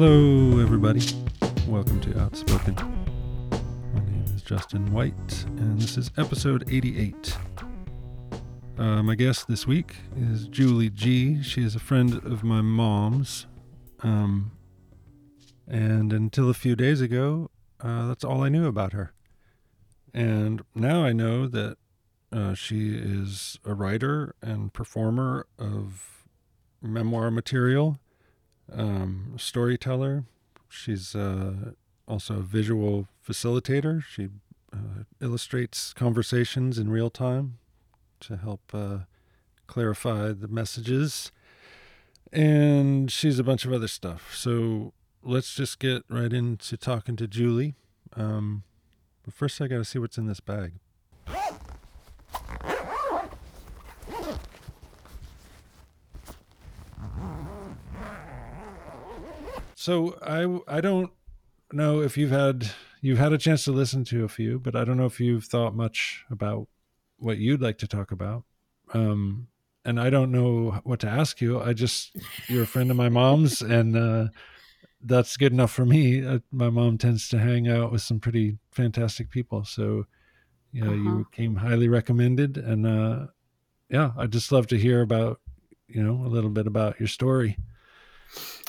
Hello, everybody. Welcome to Outspoken. My name is Justin White, and this is episode 88. Uh, my guest this week is Julie G. She is a friend of my mom's. Um, and until a few days ago, uh, that's all I knew about her. And now I know that uh, she is a writer and performer of memoir material, um, storyteller. She's uh, also a visual facilitator. She uh, illustrates conversations in real time to help uh, clarify the messages. And she's a bunch of other stuff. So let's just get right into talking to Julie. Um, but first, I got to see what's in this bag. So I I don't know if you've had you've had a chance to listen to a few, but I don't know if you've thought much about what you'd like to talk about. Um, and I don't know what to ask you. I just you're a friend of my mom's, and uh, that's good enough for me. Uh, my mom tends to hang out with some pretty fantastic people, so you know, uh-huh. you came highly recommended, and uh, yeah, I'd just love to hear about you know a little bit about your story.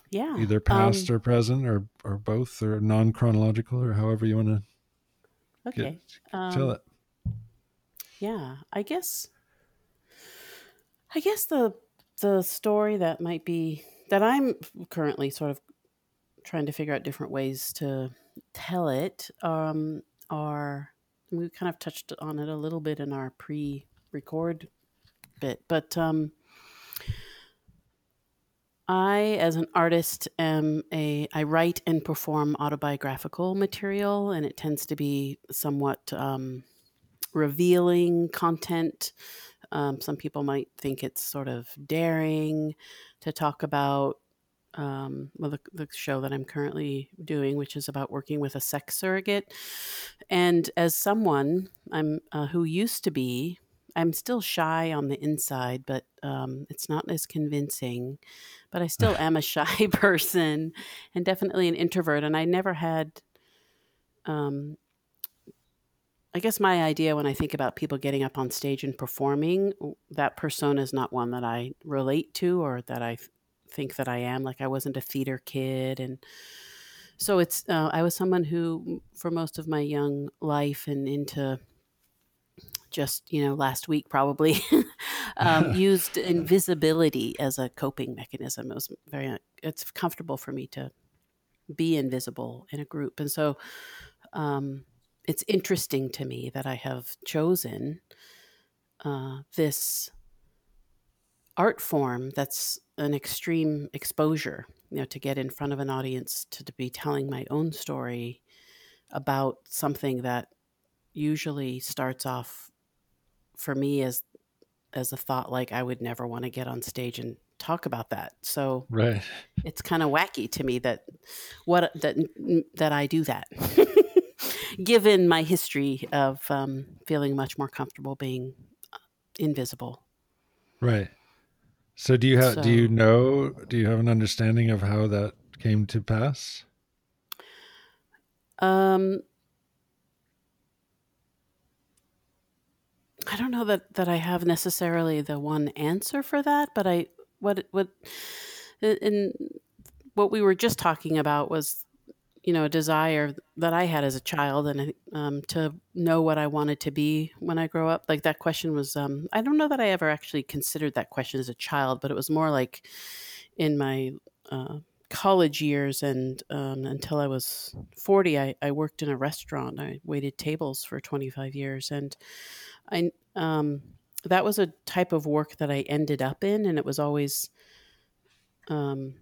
Yeah, either past um, or present, or or both, or non chronological, or however you want to. Okay, get, um, tell it. Yeah, I guess. I guess the the story that might be that I'm currently sort of trying to figure out different ways to tell it um, are we kind of touched on it a little bit in our pre-record bit, but um, I, as an artist, am a I write and perform autobiographical material, and it tends to be somewhat um, revealing content. Um, some people might think it's sort of daring to talk about um, well, the, the, show that I'm currently doing, which is about working with a sex surrogate. And as someone I'm uh, who used to be, I'm still shy on the inside, but um, it's not as convincing. But I still am a shy person and definitely an introvert. And I never had, um, I guess my idea when I think about people getting up on stage and performing, that persona is not one that I relate to or that I think that I am. Like I wasn't a theater kid, and so it's uh, I was someone who, for most of my young life and into just you know last week probably um, used invisibility as a coping mechanism. It was very it's comfortable for me to be invisible in a group, and so um, it's interesting to me that I have chosen uh, this art form that's an extreme exposure, you know, to get in front of an audience, to, to be telling my own story about something that usually starts off for me as as a thought like I would never want to get on stage and talk about that. So right. it's kind of wacky to me that what that that I do that. Given my history of um, feeling much more comfortable being uh, invisible. Right. So do you have so, do you know do you have an understanding of how that came to pass? Um I don't know that that I have necessarily the one answer for that, but I what what in what we were just talking about was you know a desire that I had as a child and um, to know what I wanted to be when I grow up. Like that question was um, I don't know that I ever actually considered that question as a child, but it was more like in my uh, college years and um, until I was 40, I, I, worked in a restaurant. I waited tables for 25 years. And I, um, that was a type of work that I ended up in. And it was always, um,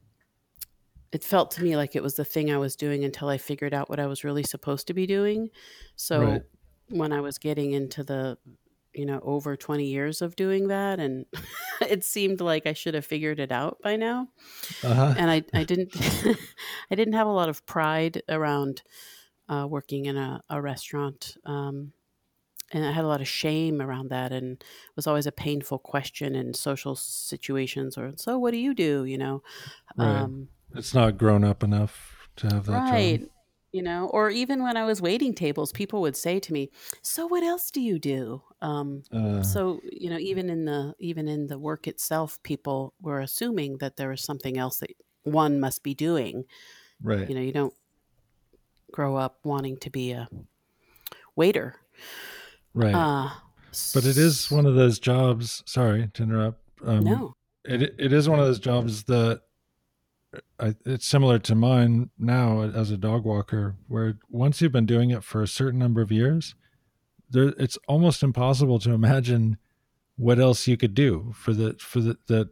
it felt to me like it was the thing I was doing until I figured out what I was really supposed to be doing. So right. when I was getting into the, you know, over 20 years of doing that, and it seemed like I should have figured it out by now. Uh-huh. And I, I didn't, I didn't have a lot of pride around uh, working in a, a restaurant. Um, and I had a lot of shame around that, and it was always a painful question in social situations. Or so, what do you do? You know, right. um, it's not grown up enough to have that right. job. You know, or even when I was waiting tables, people would say to me, "So what else do you do?" Um, Uh, so you know, even in the even in the work itself, people were assuming that there was something else that one must be doing. right. You know, you don't grow up wanting to be a waiter. right. Uh, but it is one of those jobs. Sorry to interrupt. Um, no. it it is one of those jobs that I, it's similar to mine now as a dog walker, where once you've been doing it for a certain number of years, there it's almost impossible to imagine what else you could do for the for the that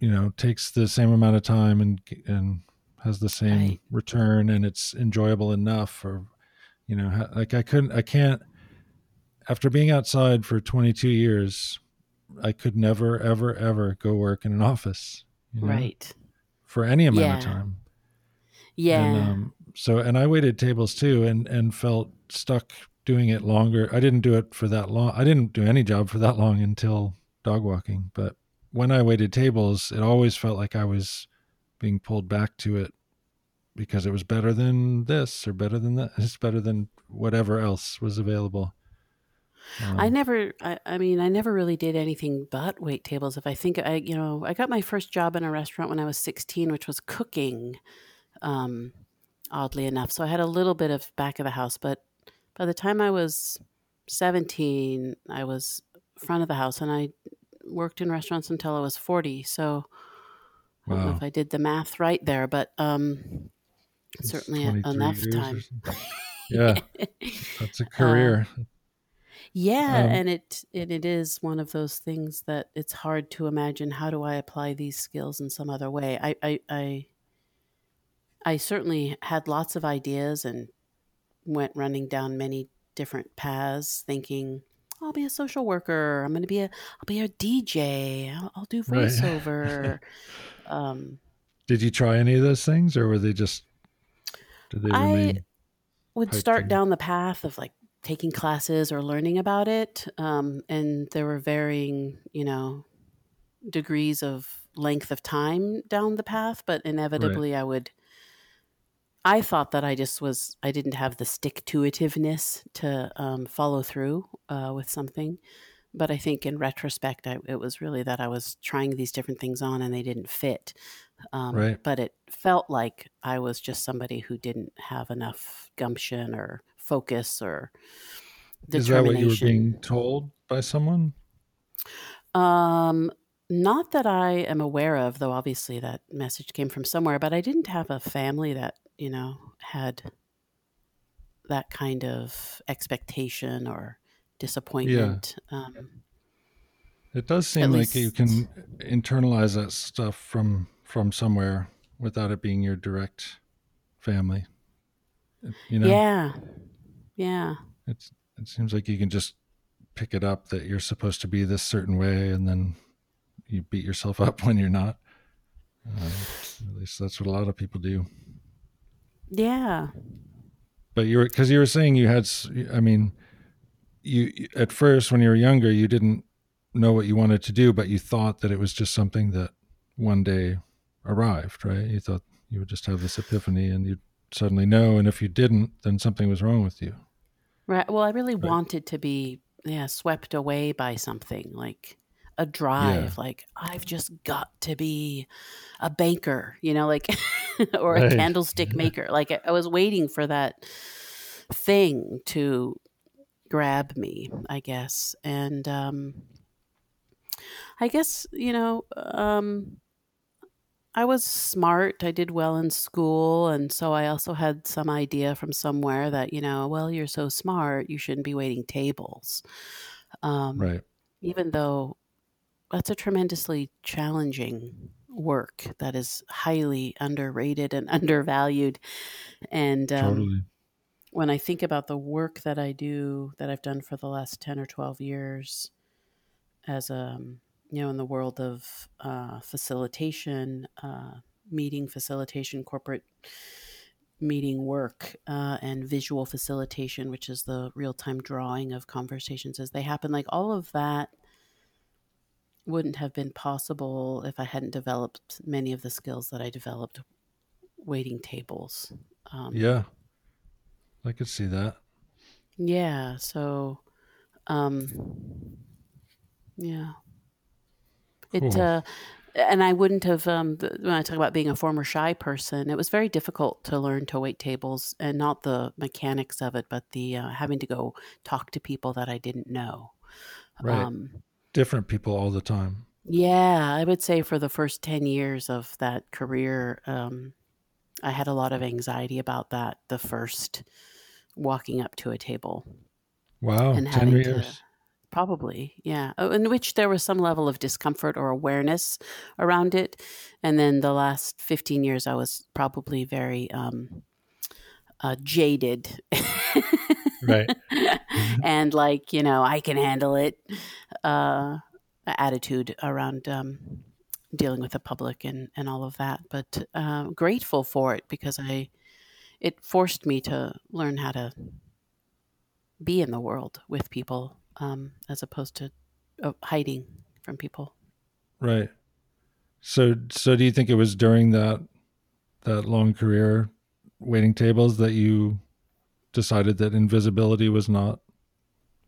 you know takes the same amount of time and and has the same Right. return and it's enjoyable enough or you know like I couldn't I can't after being outside for 22 years I could never ever ever go work in an office you know, Right. For any amount of time Yeah. and um, so, and I waited tables too, and and felt stuck doing it longer. I didn't do it for that long. I didn't do any job for that long until dog walking. But when I waited tables, it always felt like I was being pulled back to it because it was better than this or better than that. It's better than whatever else was available. Um, I never, I, I mean, I never really did anything but wait tables. If I think, I, you know, I got my first job in a restaurant when I was 16, which was cooking, um, oddly enough. So I had a little bit of back of the house, but by the time I was 17, I was front of the house and I worked in restaurants until I was 40. So I don't know if I did the math right there, but um, it's certainly enough time. yeah, that's a career. Yeah, Um, and it and it is one of those things that it's hard to imagine how do I apply these skills in some other way. I I I, I certainly had lots of ideas and went running down many different paths, thinking I'll be a social worker. I'm going to be a I'll be a DJ. I'll, I'll do Right. voiceover. um, Did you try any of those things, or were they just? Did they I- would start down the path of like taking classes or learning about it um, and there were varying you know degrees of length of time down the path but inevitably i would i thought that i just was i didn't have the stick to itiveness to um, follow through uh, with something. But i think in retrospect I, it was really that i was trying these different things on and they didn't fit. Um, Right. but it felt like i was just somebody who didn't have enough gumption or focus or Is that what you were being told by someone? um, not that I am aware of, though obviously that message came from somewhere, but I didn't have a family that, you know, had that kind of expectation or disappointment. Um, It does seem like you can internalize that stuff from from somewhere without it being your direct family. You know, Yeah. Yeah. it's it seems like you can just pick it up that you're supposed to be this certain way, and then you beat yourself up when you're not. Um, at least that's what a lot of people do. Yeah. But you were because you were saying you had. I mean, you at first when you were younger, you didn't know what you wanted to do, but you thought that it was just something that one day arrived, right? You thought you would just have this epiphany, and you'd suddenly know, and if you didn't, then something was wrong with you. Right. Well, I really Right. wanted to be, yeah, swept away by something like a drive. Like, I've just got to be a banker, you know, like, or Right. a candlestick maker. Like, I I was waiting for that thing to grab me, I guess. And um, I guess, you know, um, I was smart. I did well in school. And so I also had some idea from somewhere that, you know, well, you're so smart, you shouldn't be waiting tables. Um, Right. Even though that's a tremendously challenging work that is highly underrated and undervalued. And um, totally. when I think about the work that I do, that I've done for the last 10 or 12 years as a, you know, in the world of uh, facilitation, uh, meeting facilitation, corporate meeting work, uh, and visual facilitation, which is the real time drawing of conversations as they happen, like all of that wouldn't have been possible if I hadn't developed many of the skills that I developed waiting tables. Um, yeah, I could see that. Yeah. So, um, yeah. It uh, and I wouldn't have um, when I talk about being a former shy person, it was very difficult to learn to wait tables and not the mechanics of it, but the uh, having to go talk to people that I didn't know. Right. Um, Different people all the time. Yeah, I would say for the first ten years of that career, um, I had a lot of anxiety about that. The first walking up to a table. Wow, ten years. To, Probably, yeah. Oh, in which there was some level of discomfort or awareness around it. And then the last 15 years, I was probably very um, uh, jaded. right. and like, you know, I can handle it uh, attitude around um, dealing with the public and, and all of that. But uh, grateful for it because I, it forced me to learn how to be in the world with people um, as opposed to uh, hiding from people. Right. So, so do you think it was during that that long career waiting tables that you decided that invisibility was not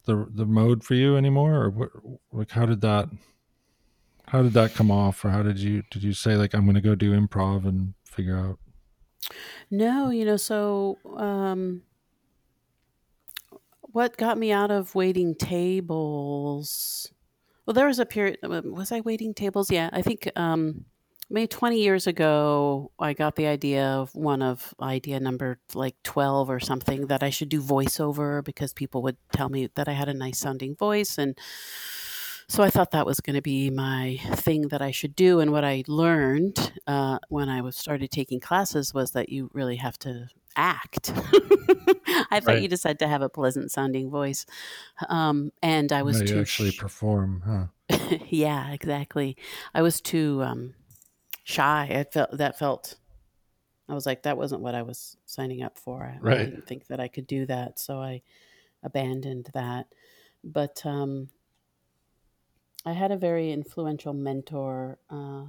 the the mode for you anymore, or what, like how did that how did that come off, or how did you did you say like I'm going to go do improv and figure out? No, you know, so um, what got me out of waiting tables? Well, there was a period. Uh, was I waiting tables? Yeah, I think um, maybe 20 years ago, I got the idea of one of idea number like 12 or something that I should do voiceover because people would tell me that I had a nice sounding voice. And so I thought that was going to be my thing that I should do. And what I learned uh, when I was started taking classes was that you really have to act. I thought right. you just had to have a pleasant sounding voice. Um, and I was no, too actually sh- perform, huh? yeah, exactly. I was too um, shy. I felt that felt. I was like, that wasn't what I was signing up for. I, right. I didn't think that I could do that, so I abandoned that. But um, I had a very influential mentor. Uh,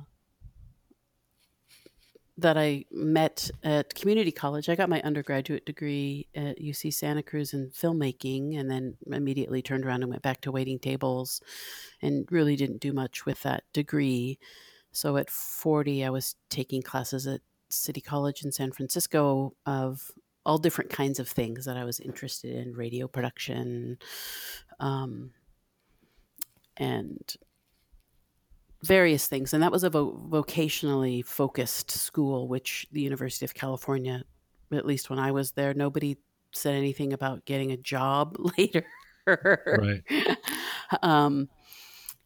that I met at community college. I got my undergraduate degree at UC Santa Cruz in filmmaking and then immediately turned around and went back to waiting tables and really didn't do much with that degree. So at 40, I was taking classes at City College in San Francisco of all different kinds of things that I was interested in radio production um, and various things. And that was a vo- vocationally focused school, which the University of California, at least when I was there, nobody said anything about getting a job later. right. Um,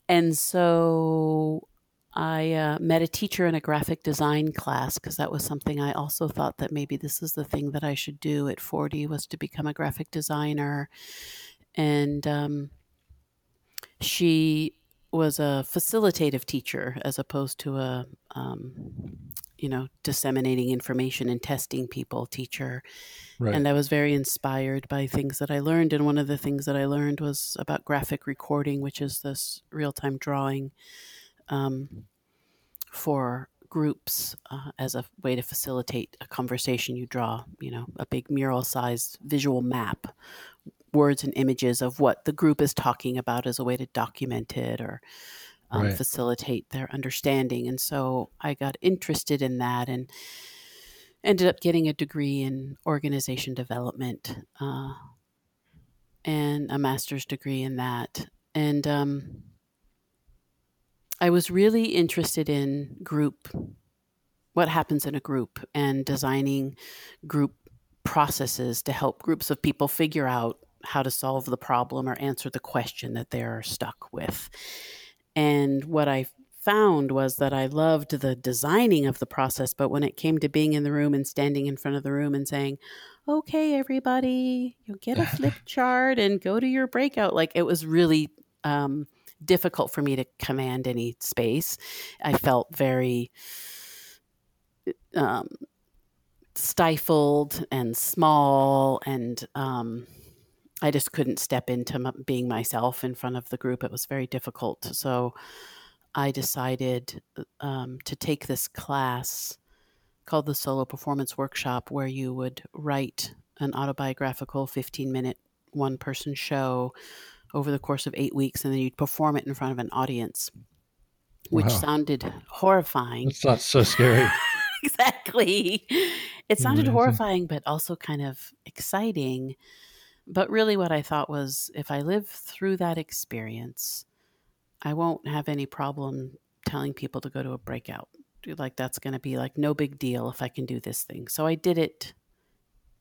and so I uh, met a teacher in a graphic design class because that was something I also thought that maybe this is the thing that I should do at 40 was to become a graphic designer. And um, she was a facilitative teacher as opposed to a um, you know disseminating information and testing people teacher right. and i was very inspired by things that i learned and one of the things that i learned was about graphic recording which is this real-time drawing um, for groups uh, as a way to facilitate a conversation you draw you know a big mural sized visual map words and images of what the group is talking about as a way to document it or um, right. facilitate their understanding. And so I got interested in that and ended up getting a degree in organization development uh, and a master's degree in that. And um, I was really interested in group, what happens in a group, and designing group processes to help groups of people figure out how to solve the problem or answer the question that they're stuck with. And what I found was that I loved the designing of the process, but when it came to being in the room and standing in front of the room and saying, okay, everybody, you get a flip chart and go to your breakout, like it was really um, difficult for me to command any space. I felt very um, stifled and small and um, I just couldn't step into m- being myself in front of the group. It was very difficult. Mm. So I decided uh, um, to take this class called the Solo Performance Workshop, where you would write an autobiographical 15 minute one person show over the course of eight weeks, and then you'd perform it in front of an audience, which wow. sounded horrifying. It's not so scary. exactly. It sounded Amazing. horrifying, but also kind of exciting. But really, what I thought was if I live through that experience, I won't have any problem telling people to go to a breakout. Like, that's going to be like no big deal if I can do this thing. So I did it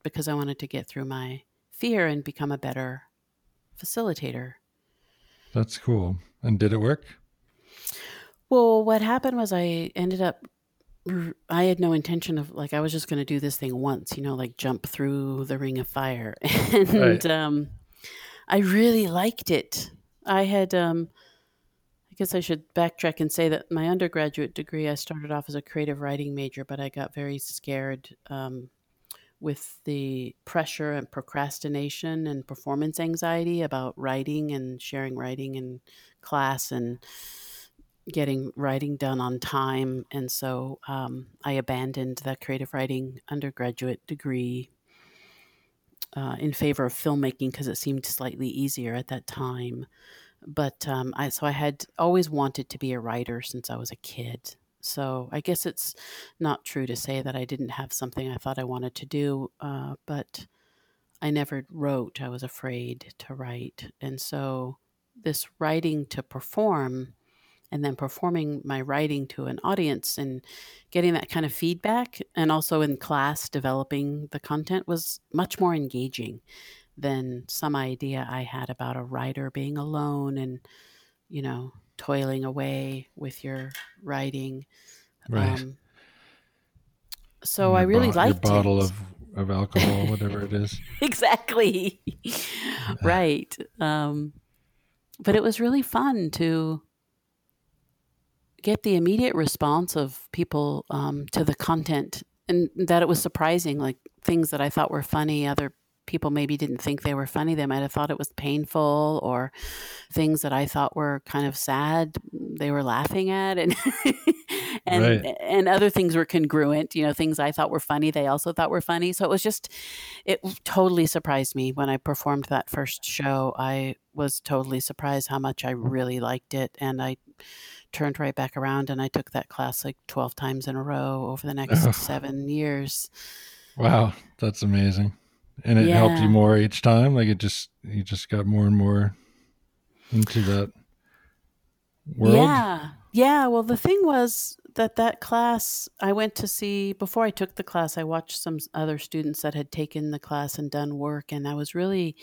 because I wanted to get through my fear and become a better facilitator. That's cool. And did it work? Well, what happened was I ended up I had no intention of like I was just going to do this thing once, you know, like jump through the ring of fire. and right. um I really liked it. I had um I guess I should backtrack and say that my undergraduate degree I started off as a creative writing major, but I got very scared um with the pressure and procrastination and performance anxiety about writing and sharing writing in class and getting writing done on time. And so um, I abandoned that creative writing undergraduate degree uh, in favor of filmmaking because it seemed slightly easier at that time. But um, I so I had always wanted to be a writer since I was a kid. So I guess it's not true to say that I didn't have something I thought I wanted to do, uh, but I never wrote. I was afraid to write. And so this writing to perform and then performing my writing to an audience and getting that kind of feedback and also in class developing the content was much more engaging than some idea I had about a writer being alone and, you know, toiling away with your writing. Right. Um, so I really bo- liked your bottle it. of of alcohol, whatever it is. exactly. right. Um, but it was really fun to get the immediate response of people um, to the content and that it was surprising like things that i thought were funny other people maybe didn't think they were funny. They might have thought it was painful or things that I thought were kind of sad. They were laughing at and and right. and other things were congruent. You know, things I thought were funny, they also thought were funny. So it was just it totally surprised me when I performed that first show. I was totally surprised how much I really liked it and I turned right back around and I took that class like 12 times in a row over the next 7 years. Wow, that's amazing and it yeah. helped you more each time like it just you just got more and more into that world yeah yeah well the thing was that that class i went to see before i took the class i watched some other students that had taken the class and done work and i was really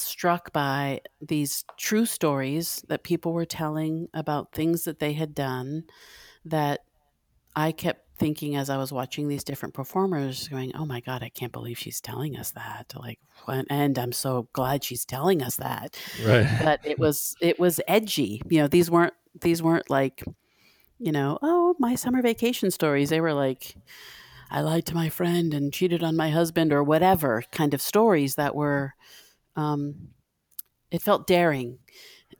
struck by these true stories that people were telling about things that they had done that i kept thinking as I was watching these different performers, going, "Oh my God, I can't believe she's telling us that!" Like, and I'm so glad she's telling us that. Right. But it was it was edgy. You know, these weren't these weren't like, you know, oh my summer vacation stories. They were like, I lied to my friend and cheated on my husband or whatever kind of stories that were. Um, it felt daring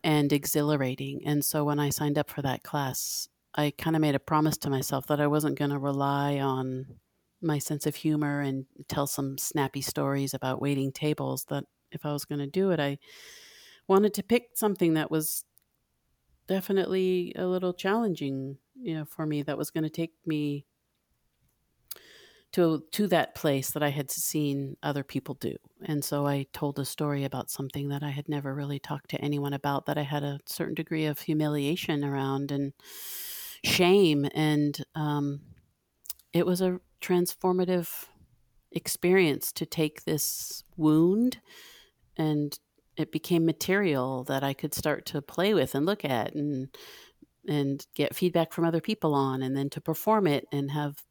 and exhilarating. And so when I signed up for that class, I kind of made a promise to myself that I wasn't going to rely on my sense of humor and tell some snappy stories about waiting tables. That if I was going to do it, I wanted to pick something that was definitely a little challenging, you know, for me. That was going to take me to to that place that I had seen other people do. And so I told a story about something that I had never really talked to anyone about that I had a certain degree of humiliation around and shame. And um, it was a transformative experience to take this wound and it became material that I could start to play with and look at and and get feedback from other people on and then to perform it and have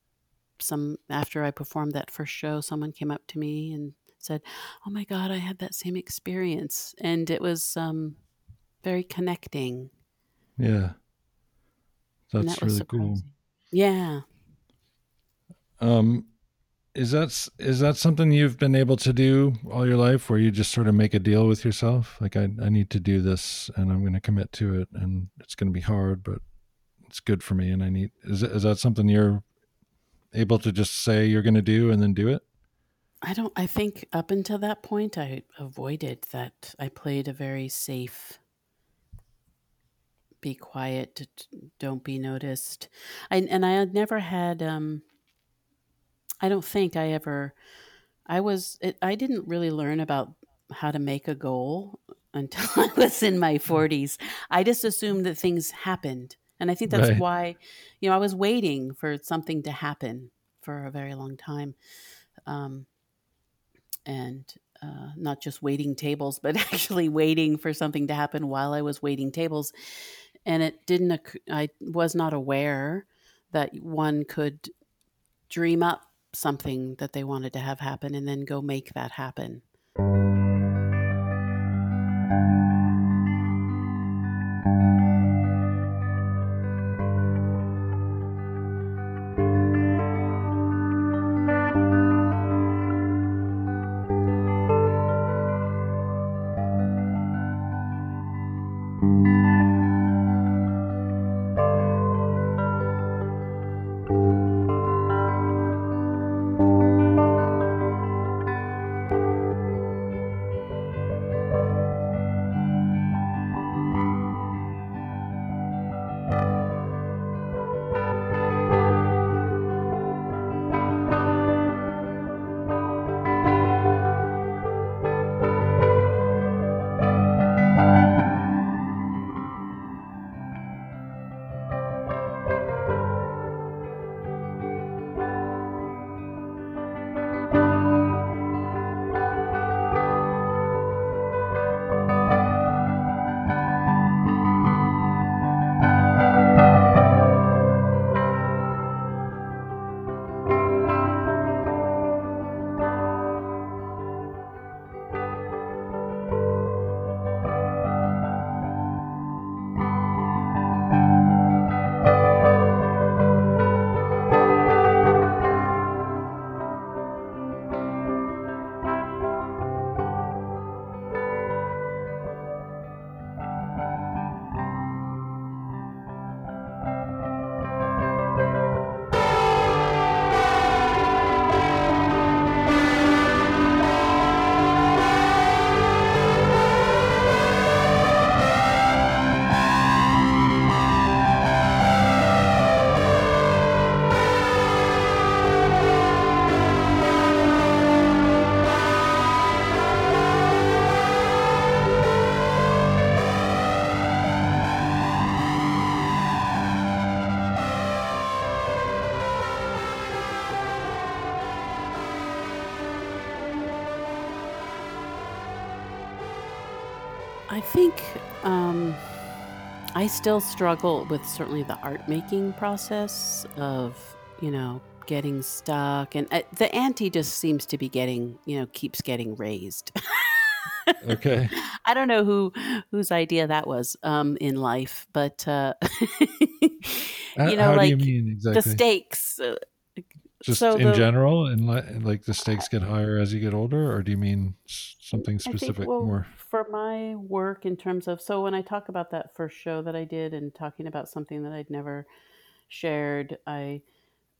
some after I performed that first show someone came up to me and said, "Oh my god, I had that same experience." And it was um very connecting. Yeah. That's that really cool. Yeah. Um, is that is that something you've been able to do all your life, where you just sort of make a deal with yourself, like I I need to do this, and I'm going to commit to it, and it's going to be hard, but it's good for me, and I need is is that something you're able to just say you're going to do and then do it? I don't. I think up until that point, I avoided that. I played a very safe, be quiet, don't be noticed. I, and I had never had. Um, I don't think I ever. I was. It, I didn't really learn about how to make a goal until I was in my 40s. I just assumed that things happened. And I think that's right. why, you know, I was waiting for something to happen for a very long time. Um, and uh, not just waiting tables, but actually waiting for something to happen while I was waiting tables. And it didn't, I was not aware that one could dream up something that they wanted to have happen and then go make that happen. Still struggle with certainly the art making process of, you know, getting stuck. And uh, the ante just seems to be getting, you know, keeps getting raised. okay. I don't know who whose idea that was um, in life, but uh, you know, How like you exactly? the stakes. Just so in the- general, and li- like the stakes get higher as you get older, or do you mean something I think, specific well, more? for my work in terms of so when I talk about that first show that I did and talking about something that I'd never shared, I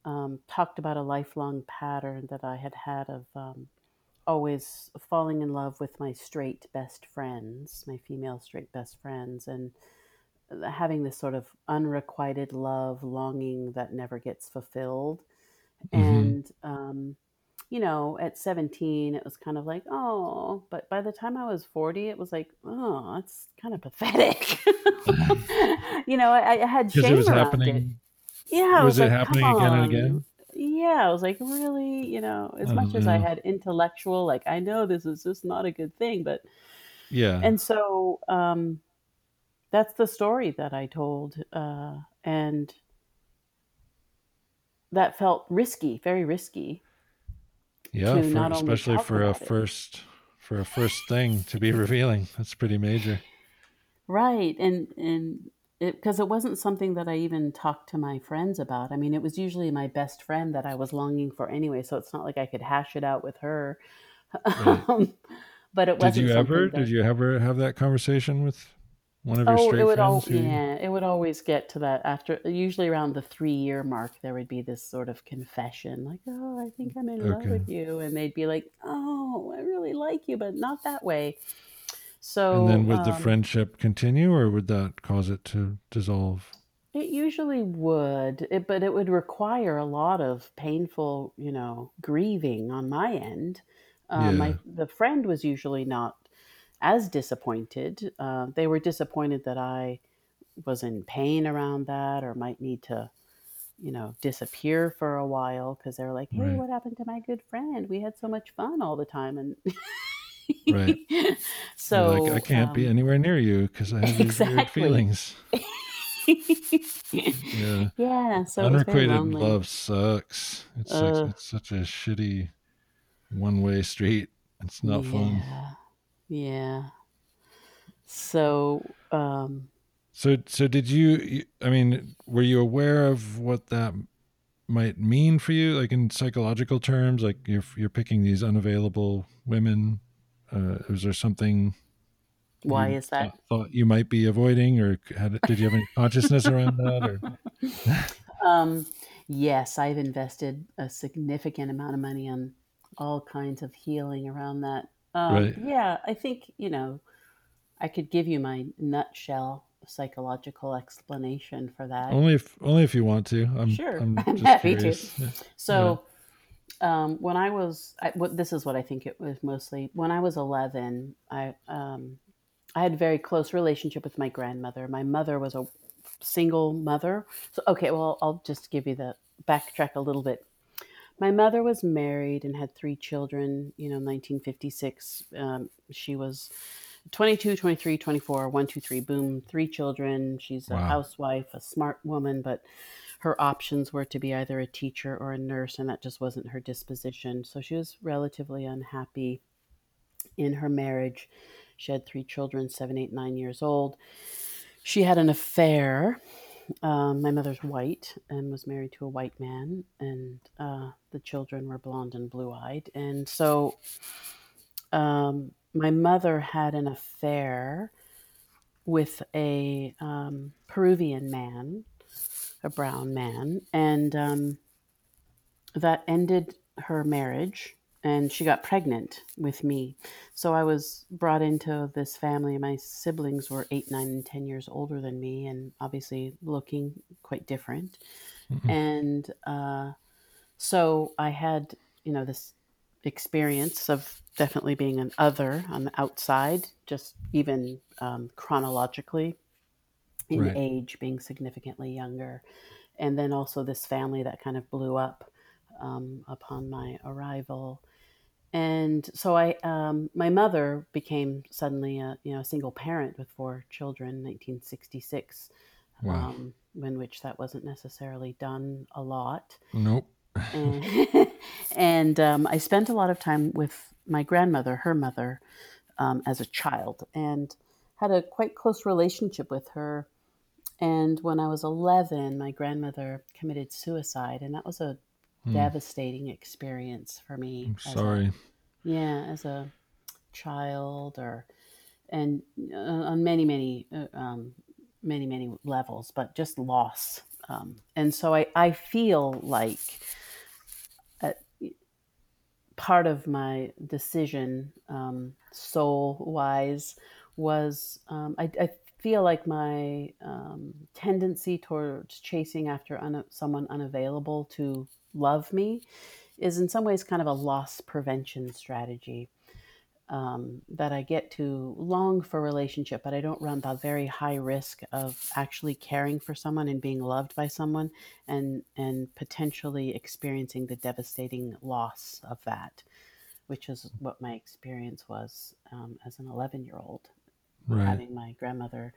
um, talked about a lifelong pattern that I had had of um, always falling in love with my straight best friends, my female straight best friends, and having this sort of unrequited love, longing that never gets fulfilled. Mhm. And um, you know, at 17, it was kind of like, oh, but by the time I was 40, it was like, oh, that's kind of pathetic. you know, I, I had shame it was around it. Yeah, was was, it like, happening again and again? Yeah, I was like, really, you know, as Oh, much as I had intellectual, like, I know this is just not a good thing, but, Yeah. and so um, that's the story that I told. Uh, and that felt risky, very risky. yeah. For, especially for a it. first for a first thing to be revealing. That's pretty major. Right. And, and, because it, wasn't something that I even talked to my friends about. I mean, it was usually my best friend that I was longing for anyway, so it's not like I could hash it out with her. Right. But it Did wasn't you ever? that Did you ever have that conversation with One of your Oh, straight it would friends all who yeah, it would always get to that after usually around the three year mark there would be this sort of confession, like, Oh, I think I'm in love with you and they'd be like, Oh, I really like you, but not that way. So. And then would the um friendship continue or would that cause it to dissolve? it usually would, it, but it would require a lot of painful, you know, grieving on my end. Uh, Yeah. my the friend was usually not as disappointed. Uh, they were disappointed that I was in pain around that or might need to you know disappear for a while because they were like hey Right. what happened to my good friend we had so much fun all the time and Right. You're like, I can't be um anywhere near you because I have these weird feelings. Yeah. yeah so it Unrequited love sucks. It's like uh it's such a shitty one way street. It's not fun. Yeah. So um So so did you I mean, were you aware of what that might mean for you? Like in psychological terms like you're you're picking these unavailable women uh was there something why is that? thought, thought you might be avoiding or had did you have any consciousness around that or? Um, yes, I've invested a significant amount of money on all kinds of healing around that. Um, right yeah, I think, you know, I could give you my nutshell psychological explanation for that. only if only if you want to i'm Sure, i'm I'm just happy to. curious yeah, yeah. So, um, when I was, I, what, this is what I think it was mostly. When I was 11, I, um, I had a very close relationship with my grandmother. My mother was a single mother. So, okay, well, I'll just give you the backtrack a little bit. My mother was married and had three children, you know, 1956. Um, she was 22, 23, 24, 1, 2, 3, boom, three children. She's a housewife, a smart woman, but her options were to be either a teacher or a nurse, and that just wasn't her disposition. So she was relatively unhappy in her marriage. She had three children, seven, eight, nine years old. She had an affair. Um, my mother's white and was married to a white man, and uh, the children were blonde and blue eyed. And so um, my mother had an affair with a um, Peruvian man, a brown man, and um, that ended her marriage and she got pregnant with me. So I was brought into this family. My siblings were eight, nine, and 10 years older than me, and obviously looking quite different. Mhm. And uh, so I had, you know, this experience of definitely being an other on the outside, just even um, chronologically in right age, being significantly younger. And then also this family that kind of blew up um, upon my arrival. And so I, um, my mother became suddenly a you know a single parent with four children, in 1966, wow um, in which that wasn't necessarily done a lot. nope And, and um, I spent a lot of time with my grandmother, her mother, um, as a child, and had a quite close relationship with her. And when I was 11, my grandmother committed suicide, and that was a Hmm. devastating experience for me i'm as a sorry yeah as a child or and uh, on many many uh, um, many many levels but just loss um, and so I, I feel like uh, part of my decision um, soul wise was um, I, I feel like my um, tendency towards chasing after un- someone unavailable to love me is in some ways kind of a loss prevention strategy um, that I get to long for relationship, but I don't run the very high risk of actually caring for someone and being loved by someone and and potentially experiencing the devastating loss of that, which is what my experience was um, as an 11 year old, right. Having my grandmother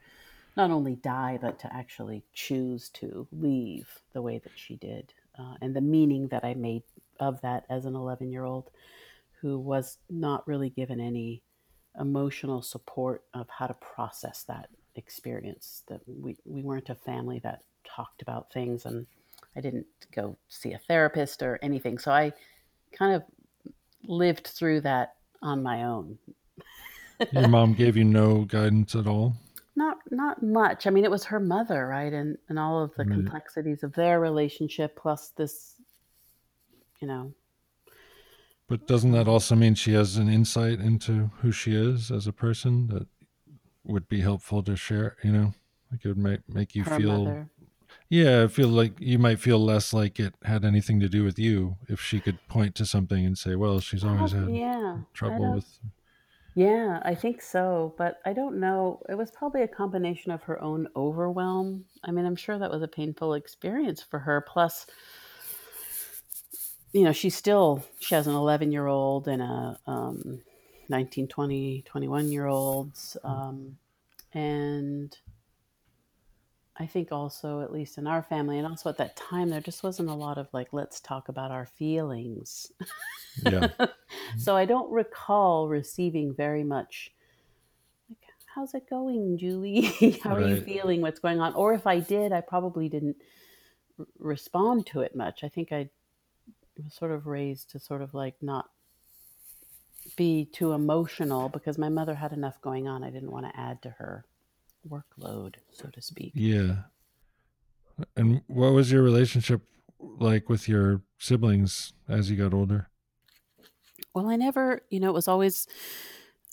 not only die, but to actually choose to leave the way that she did, uh, and the meaning that I made of that as an 11 year old who was not really given any emotional support of how to process that experience. That we, we weren't a family that talked about things, and I didn't go see a therapist or anything. So I kind of lived through that on my own. your mom gave you no guidance at all Not not much. I mean, it was her mother, right? And and all of the Right. complexities of their relationship plus this you know. But doesn't that also mean she has an insight into who she is as a person that would be helpful to share, you know? Like it would make make you her feel mother. Yeah, I feel like you might feel less like it had anything to do with you if she could point to something and say, "Well, she's oh, always had yeah. Trouble with." Yeah, I think so, but I don't know. It was probably a combination of her own overwhelm. I mean, I'm sure that was a painful experience for her. Plus, you know, she's still, she has an 11 year old and a um, 19, 20, 21 year olds. Um, and I think also, at least in our family, and also at that time, there just wasn't a lot of like, let's talk about our feelings. Yeah. so I don't recall receiving very much like, how's it going, Julie? How are you feeling? What's going on? Or if I did, I probably didn't r- respond to it much. I think I was sort of raised to sort of like not be too emotional because my mother had enough going on. I didn't want to add to her workload, so to speak. Yeah. And what was your relationship like with your siblings as you got older? Well, I never, you know, it was always,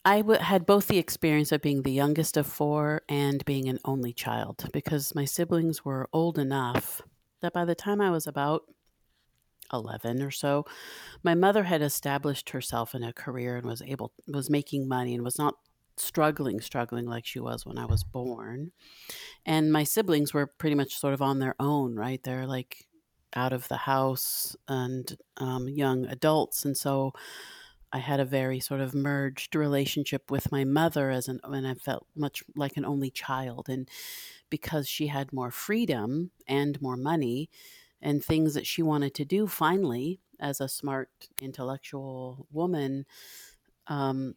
I w- had both the experience of being the youngest of four and being an only child because my siblings were old enough that by the time I was about 11 or so, my mother had established herself in a career and was able, was making money and was not struggling, struggling like she was when I was born. And my siblings were pretty much sort of on their own, right? They're like out of the house and um, young adults. And so, I had a very sort of merged relationship with my mother as an and I felt much like an only child and because she had more freedom and more money and things that she wanted to do finally as a smart intellectual woman um,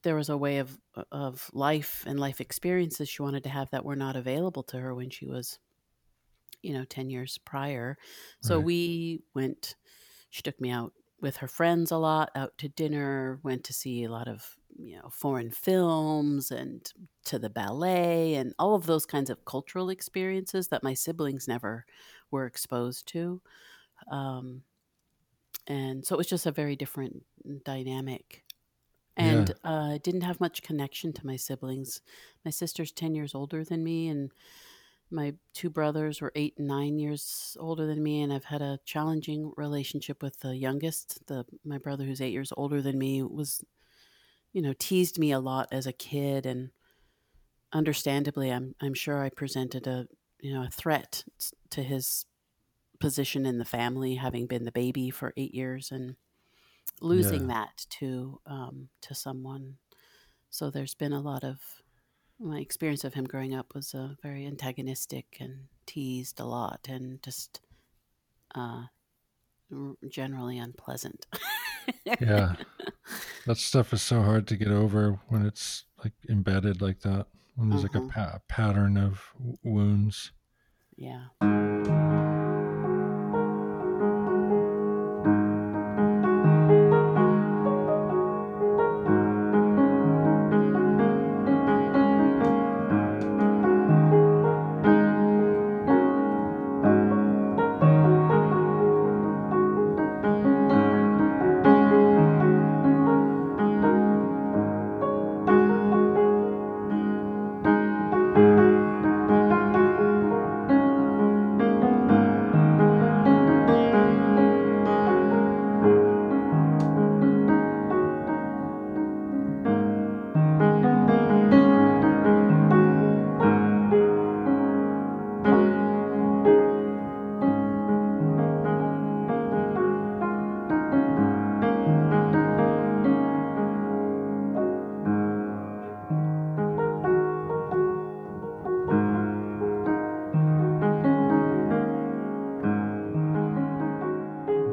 there was a way of of life and life experiences she wanted to have that were not available to her when she was you know 10 years prior so Right. we went she took me out with her friends a lot out to dinner went to see a lot of you know foreign films and to the ballet and all of those kinds of cultural experiences that my siblings never were exposed to um, and so it was just a very different dynamic and Yeah. uh, didn't have much connection to my siblings my sister's 10 years older than me and my two brothers were eight and nine years older than me and i've had a challenging relationship with the youngest the my brother who's eight years older than me was you know teased me a lot as a kid and understandably i'm i'm sure i presented a you know a threat to his position in the family having been the baby for eight years and losing Yeah. that to um, to someone so there's been a lot of my experience of him growing up was uh, very antagonistic and teased a lot and just uh, r- generally unpleasant. Yeah. That stuff is so hard to get over when it's like embedded like that. When there's like a Mhm. pa- pattern of w- wounds. yeah.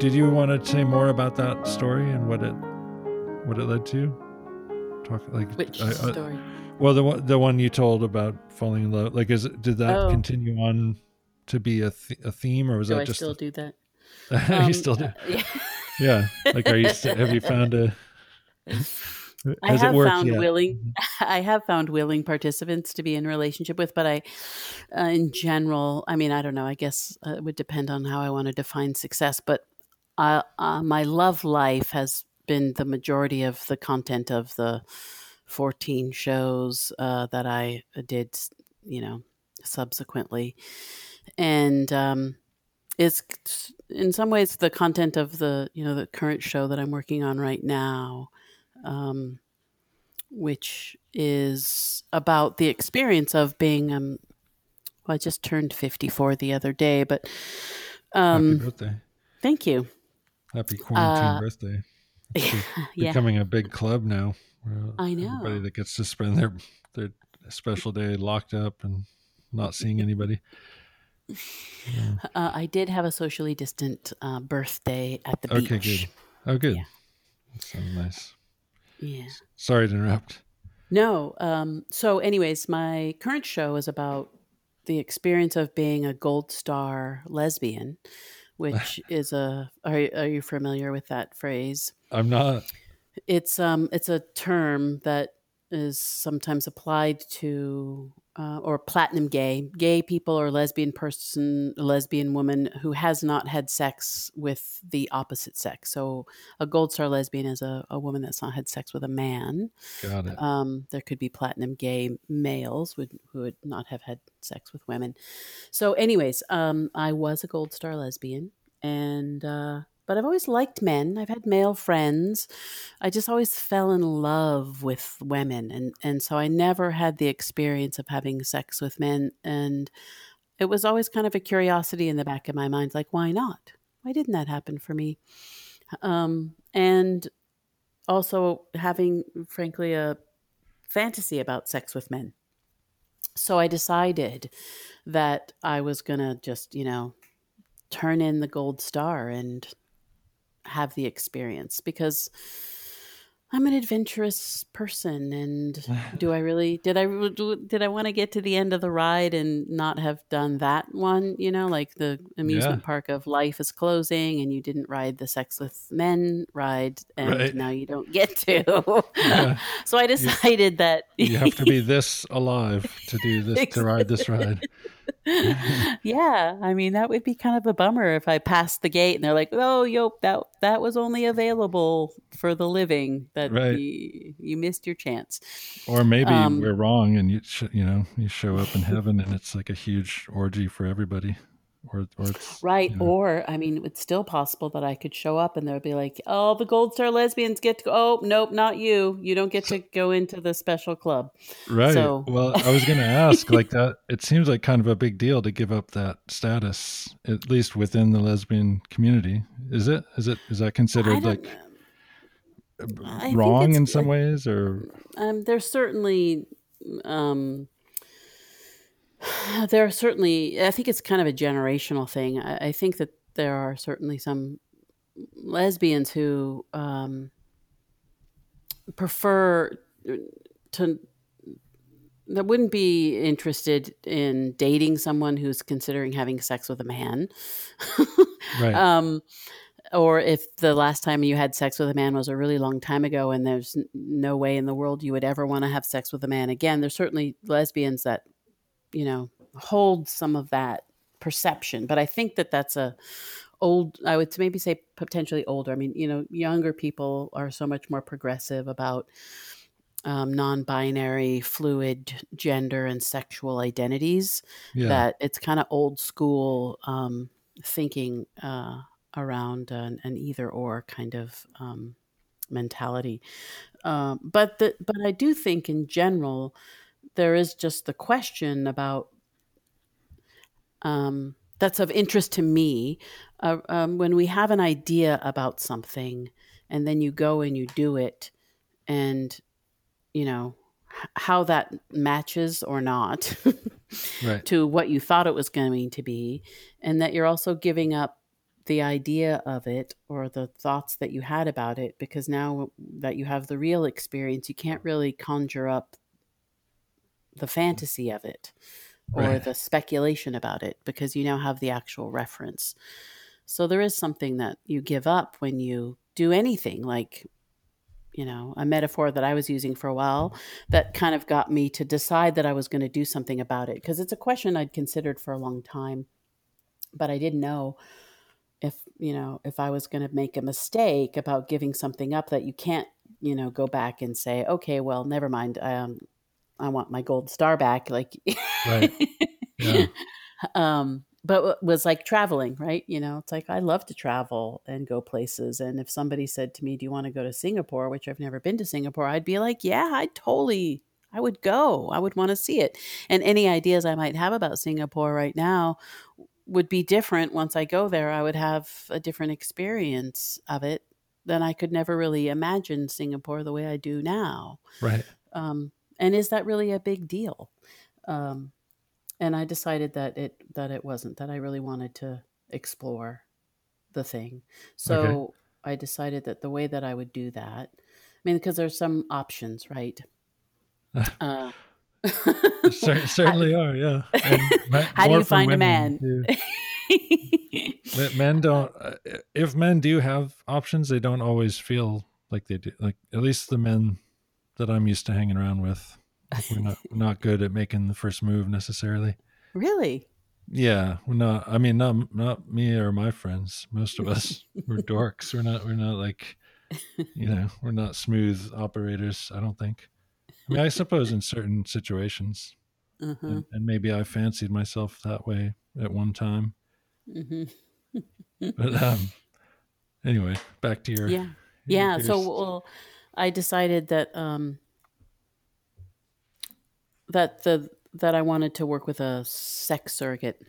Did you want to say more about that story and what it what it led to? Talk like Which I- I- story? well the one the one you told about falling in love. Like is did that Oh. continue on to be a th- a theme or was Do that I just still do that? you Um, still do? uh, yeah. Yeah. Like are you st- have you found a I have found yet? willing. I have found willing participants to be in relationship with, but I, uh, in general, I mean, I don't know. I guess uh, it would depend on how I want to define success. But uh, uh, my love life has been the majority of the content of the fourteen shows uh, that I did. You know, subsequently, and um, is in some ways the content of the you know the current show that I'm working on right now um, which is about the experience of being. Um, well, I just turned 54 the other day, but. Um, Happy birthday. Thank you. Happy quarantine uh, birthday. yeah. Becoming a big club now. I know. Everybody that gets to spend their, their special day locked up and not seeing anybody. Yeah. Uh, I did have a socially distant uh, birthday at the okay, beach. Okay, good. Oh, good. Yeah. That sounds nice. Yeah. Sorry to interrupt. No. Um, so, anyways, my current show is about the experience of being a gold star lesbian, which is a. Are, are you familiar with that phrase? I'm not. It's um it's a term that is sometimes applied to uh, or platinum gay, gay people or lesbian person, lesbian woman who has not had sex with the opposite sex. So a gold star lesbian is a, a woman that's not had sex with a man. Got it. Um, there could be platinum gay males would, who would not have had sex with women. So, anyways, um, I was a gold star lesbian, and uh, but I've always liked men. I've had male friends. I just always fell in love with women. And, and so I never had the experience of having sex with men. And it was always kind of a curiosity in the back of my mind like, why not? Why didn't that happen for me? Um, and also having, frankly, a fantasy about sex with men. So I decided that I was going to just, you know, turn in the gold star and have the experience because I'm an adventurous person, and do I really did I did I want to get to the end of the ride and not have done that one? You know, like the amusement yeah. park of life is closing, and you didn't ride the sex with men ride, and right. now you don't get to. Yeah. so I decided you, that you have to be this alive to do this to ride this ride. yeah, I mean that would be kind of a bummer if I passed the gate and they're like, "Oh, yo, that that was only available for the living. That right. you, you missed your chance." Or maybe um, we're wrong, and you sh- you know you show up in heaven and it's like a huge orgy for everybody or, or right. You know. Or I mean, it's still possible that I could show up and they'll be like, "Oh, the Gold Star lesbians get to go. Oh, nope, not you. You don't get to go into the special club." Right. So. well, I was going to ask like that. It seems like kind of a big deal to give up that status, at least within the lesbian community. Is it? Is it? Is that considered like? wrong in some ways or um, there's certainly um, there are certainly, I think it's kind of a generational thing. I, I think that there are certainly some lesbians who um, prefer to that wouldn't be interested in dating someone who's considering having sex with a man. right. Um, or if the last time you had sex with a man was a really long time ago and there's no way in the world you would ever want to have sex with a man again, there's certainly lesbians that you know hold some of that perception. But i think that that's a old i would maybe say potentially older. I mean you know younger people are so much more progressive about um, non-binary fluid gender and sexual identities yeah. that it's kind of old school um, thinking uh, around an, an, either or kind of um, mentality. Um, but the, but i do think in general there is just the question about um, that's of interest to me uh, um, when we have an idea about something and then you go and you do it and you know how that matches or not right. to what you thought it was going to be and that you're also giving up the idea of it or the thoughts that you had about it because now that you have the real experience you can't really conjure up the fantasy of it or right. the speculation about it because you now have the actual reference. So there is something that you give up when you do anything like you know, a metaphor that I was using for a while that kind of got me to decide that I was going to do something about it because it's a question I'd considered for a long time, but I didn't know if, you know, if I was going to make a mistake about giving something up that you can't, you know, go back and say, okay, well, never mind. Um, I want my gold star back. Like, Right. Yeah. um, but was like traveling, right? You know, it's like I love to travel and go places. And if somebody said to me, "Do you want to go to Singapore?" which I've never been to Singapore, I'd be like, "Yeah, I totally, I would go. I would want to see it." And any ideas I might have about Singapore right now would be different once I go there. I would have a different experience of it than I could never really imagine Singapore the way I do now. Right. Um, and is that really a big deal? Um, and I decided that it that it wasn't that I really wanted to explore the thing. So Okay. I decided that the way that I would do that, I mean, because there's some options, right? Uh, Cer- certainly are. Yeah. How do you find a man? Men- Men don't. uh, If men do have options, they don't always feel like they do. Like at least the men that I'm used to hanging around with, we're not not good at making the first move necessarily. really? Yeah, we're not. I mean, not not me or my friends. Most of us we're dorks. We're not. We're not like, you know, we're not smooth operators. I don't think. I mean, I suppose in certain situations, Uh-huh. and, and maybe I fancied myself that way at one time. hmm But um, anyway, back to your Yeah. Yeah. your So well, I decided that um, that the that I wanted to work with a sex surrogate.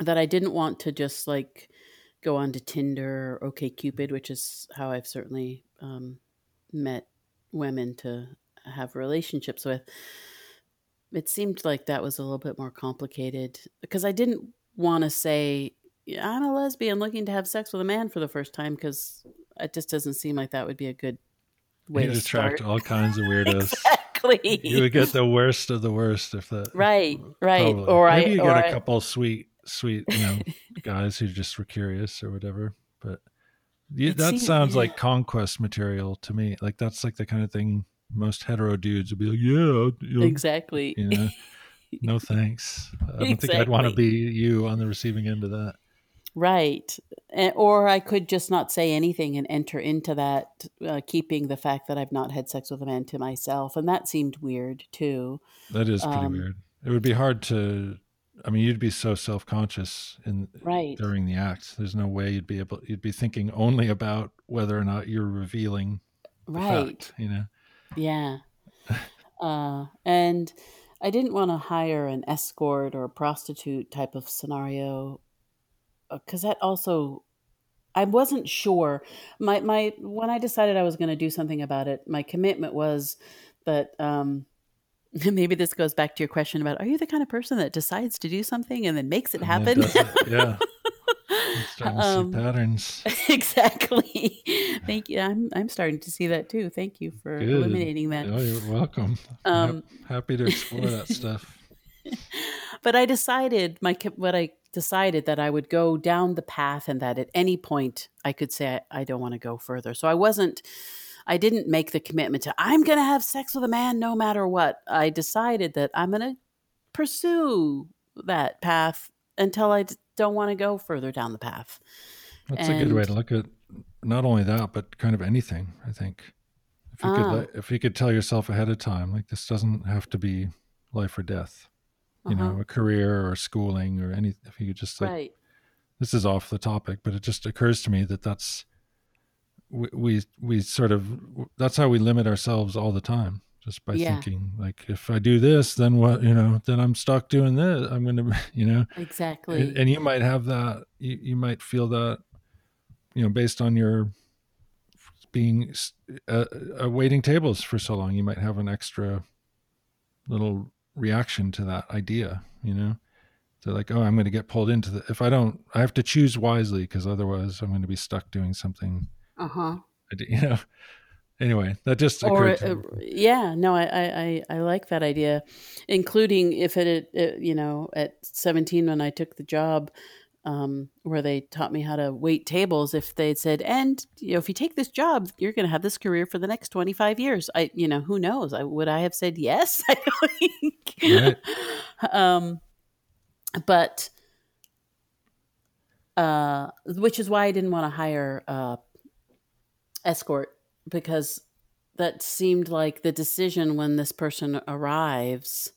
That I didn't want to just like go on to Tinder or OkCupid, which is how I've certainly um, met women to have relationships with. It seemed like that was a little bit more complicated because I didn't want to say I'm a lesbian looking to have sex with a man for the first time because it just doesn't seem like that would be a good way you'd to attract start. all kinds of weirdos. exactly. You would get the worst of the worst if that. right, right. Probably. Or maybe I, you get a I- couple sweet, sweet, you know, guys who just were curious or whatever. But you, that seemed- sounds yeah. like conquest material to me. Like that's like the kind of thing most hetero dudes would be like, yeah, you know, exactly. you know, no thanks. I don't think I'd want to be you on the receiving end of that. Right. Or I could just not say anything and enter into that, uh, keeping the fact that I've not had sex with a man to myself. And that seemed weird too. That is pretty Um, weird. It would be hard to. I mean, you'd be so self conscious in Right. during the act. There's no way you'd be able. You'd be thinking only about whether or not you're revealing Right. fact. You know. Yeah. Uh, and I didn't want to hire an escort or a prostitute type of scenario because that also I wasn't sure. My my when I decided I was going to do something about it, my commitment was that um, maybe this goes back to your question about are you the kind of person that decides to do something and then makes it And happen? it. Yeah. Starting to Um, see patterns. exactly. Thank you. I'm I'm starting to see that too. Thank you for Good. illuminating that. Oh, you're welcome. Um, Hap- happy to explore that stuff. but I decided my what I decided that I would go down the path and that at any point I could say I, I don't want to go further. So I wasn't I didn't make the commitment to I'm going to have sex with a man no matter what. I decided that I'm going to pursue that path until I d- don't want to go further down the path. That's a good way to look at not only that, but kind of anything. I think if you Ah. could, if you could tell yourself ahead of time, like this doesn't have to be life or death. You Uh-huh. know, a career or schooling or any. If you could just like, right. this is off the topic, but it just occurs to me that that's we we, we sort of that's how we limit ourselves all the time. Just by Yeah. thinking like, if I do this, then what? You know, then I'm stuck doing this. I'm gonna, you know, Exactly. and, and you might have that you, you might feel that you know based on your being uh, uh, waiting tables for so long you might have an extra little reaction to that idea you know They're like oh i'm going to get pulled into the if i don't i have to choose wisely because otherwise i'm going to be stuck doing something uh-huh. I d- you know anyway that just or occurred to uh, me. yeah no I, I i I like that idea including if it, it you know at 17 when i took the job um, where they taught me how to wait tables if they'd said and you know if you take this job you're going to have this career for the next 25 years. I you know who knows? I would i have said yes? I think. Right. um but uh which is why i didn't want to hire uh escort because that seemed like the decision when this person arrives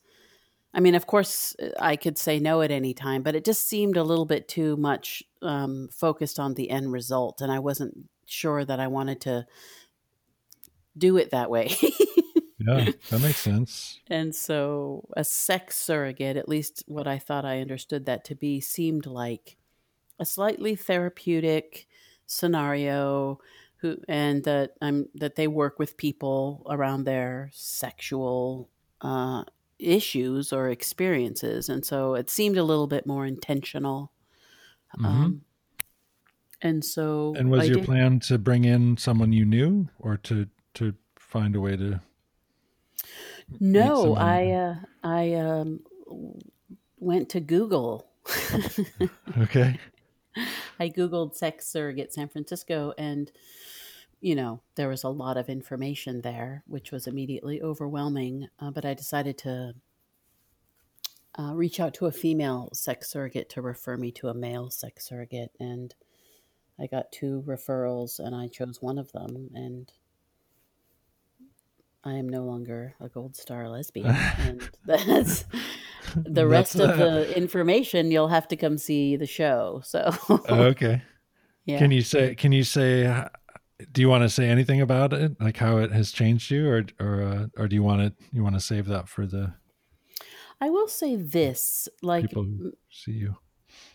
I mean, of course, uh, I could say no at any time, but it just seemed a little bit too much um, focused on the end result, and I wasn't sure that I wanted to do it that way. yeah, that makes sense. And so, a sex surrogate, at least what I thought I understood that to be, seemed like a slightly therapeutic scenario who and that I'm that they work with people around their sexual uh, issues or experiences. And so it seemed a little bit more intentional. Mm-hmm. Um, and so And was I your did, plan to bring in someone you knew or to to find a way to No, I uh, I um, went to Google. okay. I googled sex surrogate San Francisco and you know, there was a lot of information there, which was immediately overwhelming. Uh, but I decided to uh, reach out to a female sex surrogate to refer me to a male sex surrogate. And I got two referrals, and I chose one of them. And I am no longer a gold star lesbian. and that's the rest that's, of the information. You'll have to come see the show. So, okay. Yeah. Can you say, can you say, do you want to say anything about it, like how it has changed you, or or uh, or do you want to you want to save that for the? I will say this, like people who see you.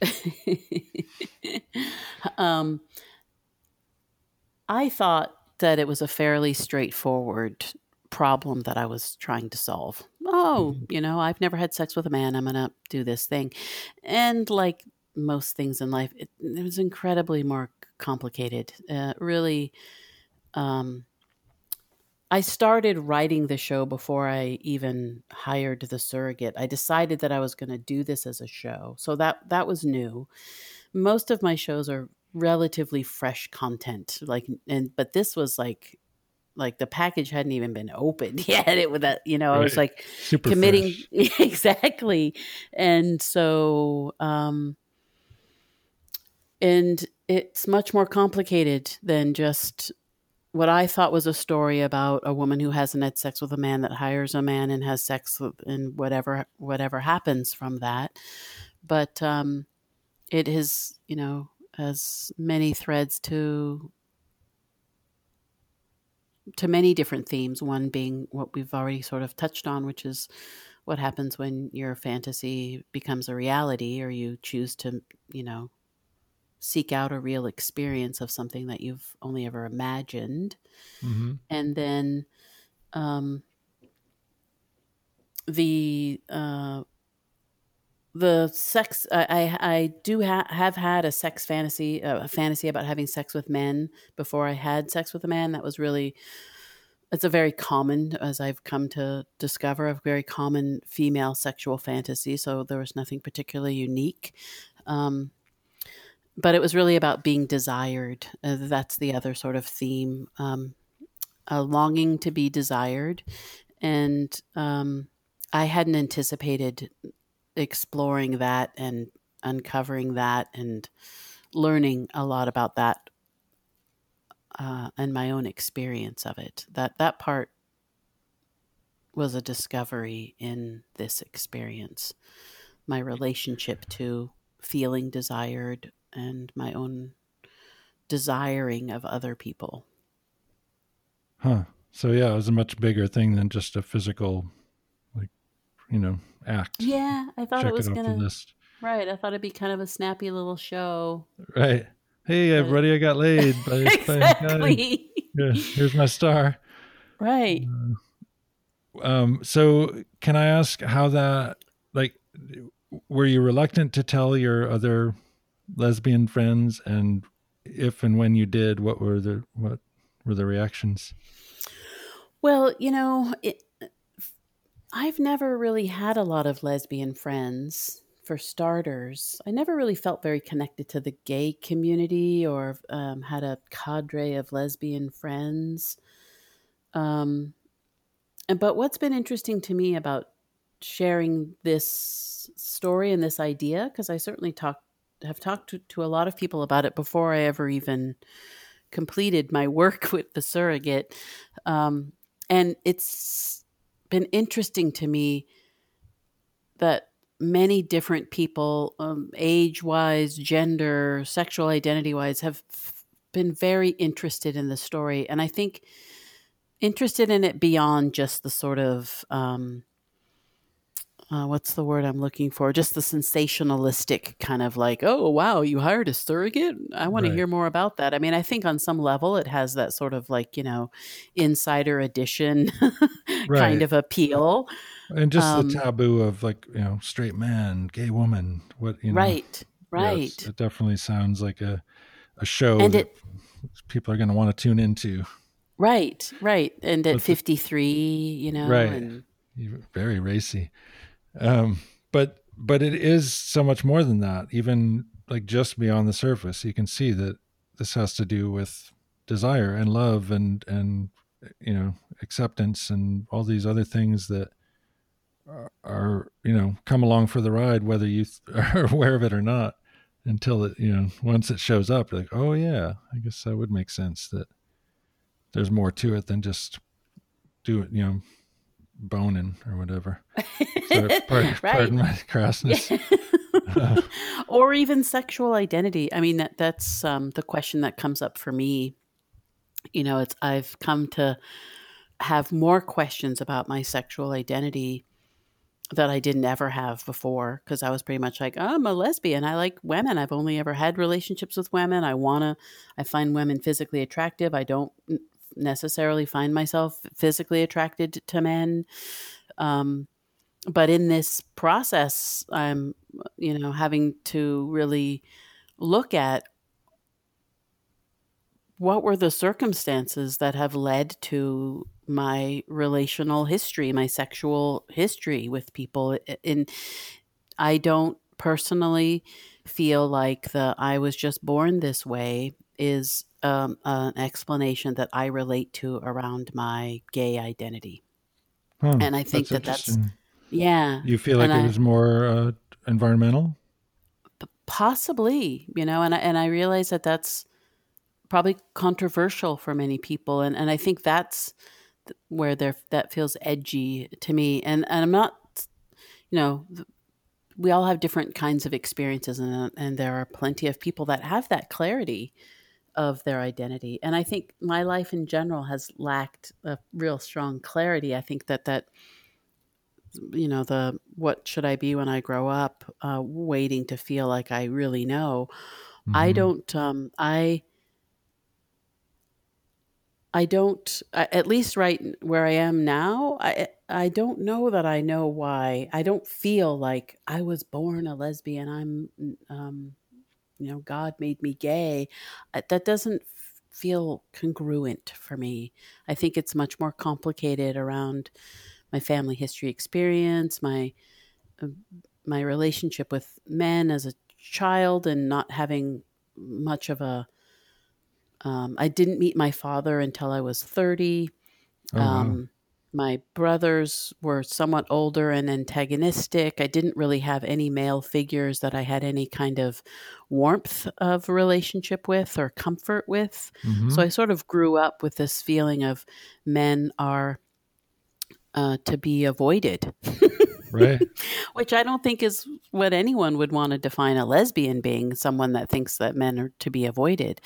um, I thought that it was a fairly straightforward problem that I was trying to solve. Oh, mm-hmm. you know, I've never had sex with a man. I'm going to do this thing. And like most things in life, it, it was incredibly more complicated. Uh, really, um, I started writing the show before I even hired the surrogate. I decided that I was going to do this as a show, so that that was new. Most of my shows are relatively fresh content, like, and but this was like like the package hadn't even been opened yet. It was that you know right. I was like Super committing exactly, and so um, and it's much more complicated than just what I thought was a story about a woman who hasn't had sex with a man that hires a man and has sex and whatever whatever happens from that. But um, it has, you know, has many threads to to many different themes. One being what we've already sort of touched on, which is what happens when your fantasy becomes a reality, or you choose to, you know, seek out a real experience of something that you've only ever imagined. Mm-hmm. And then um, the uh, the sex I, I do ha- have had a sex fantasy uh, a fantasy about having sex with men before I had sex with a man that was really it's a very common as I've come to discover a very common female sexual fantasy so there was nothing particularly unique um, but it was really about being desired. Uh, that's the other sort of theme, um, a longing to be desired, and um, I hadn't anticipated exploring that and uncovering that and learning a lot about that uh, and my own experience of it. That that part was a discovery in this experience. My relationship to feeling desired and my own desiring of other people. Huh. So yeah, it was a much bigger thing than just a physical, like, you know, act. Yeah, I thought Check it was it gonna. Right, I thought it'd be kind of a snappy little show. Right. Hey, everybody, I got laid. By, exactly. yeah, here's my star. Right. Uh, um. So, can I ask how that, like, were you reluctant to tell your other lesbian friends and if and when you did what were the what were the reactions well you know it, i've never really had a lot of lesbian friends for starters, I never really felt very connected to the gay community or um, had a cadre of lesbian friends. Um, but what's been interesting to me about sharing this story and this idea, because I certainly talked have talked to, to a lot of people about it before I ever even completed my work with the surrogate, um, and it's been interesting to me that many different people, um, age wise, gender, sexual identity wise, have f- been very interested in the story. And I think interested in it beyond just the sort of, um, uh, what's the word I'm looking for? Just the sensationalistic kind of like, oh, wow, you hired a surrogate? I want right. to hear more about that. I mean, I think on some level it has that sort of like, you know, insider edition right. kind of appeal and just um, the taboo of like you know straight man gay woman what you know right right yes, it definitely sounds like a a show and that it, people are going to want to tune into right right and at 53 you know right and... very racy um but but it is so much more than that. Even like just beyond the surface you can see that this has to do with desire and love and and you know acceptance and all these other things that are you know come along for the ride whether you are aware of it or not until it you know once it shows up like oh yeah i guess that would make sense that there's more to it than just do it you know boning or whatever Sorry, pardon, right. pardon my crassness or even sexual identity i mean that that's um, the question that comes up for me you know it's i've come to have more questions about my sexual identity that I didn't ever have before because I was pretty much like, oh, I'm a lesbian. I like women. I've only ever had relationships with women. I want to, I find women physically attractive. I don't necessarily find myself physically attracted to men. Um, but in this process, I'm, you know, having to really look at what were the circumstances that have led to my relational history, my sexual history with people. And I don't personally feel like the I was just born this way is um, an explanation that I relate to around my gay identity. Hmm, and I think that's that that's, yeah. You feel like and it was more uh, environmental? Possibly, you know, and I, and I realize that that's probably controversial for many people. And, and I think that's, where there that feels edgy to me and and I'm not you know we all have different kinds of experiences and and there are plenty of people that have that clarity of their identity and I think my life in general has lacked a real strong clarity I think that that you know the what should I be when I grow up uh, waiting to feel like I really know mm-hmm. I don't um I I don't, at least right where I am now, I I don't know that I know why. I don't feel like I was born a lesbian. I'm, um, you know, God made me gay. Uh, that doesn't feel congruent for me. I think it's much more complicated around my family history experience, my uh, my relationship with men as a child, and not having much of a um, I didn't meet my father until I was 30. Oh, um, wow. My brothers were somewhat older and antagonistic. I didn't really have any male figures that I had any kind of warmth of relationship with or comfort with. Mm-hmm. So I sort of grew up with this feeling of men are uh, to be avoided. right. Which I don't think is what anyone would want to define a lesbian being, someone that thinks that men are to be avoided.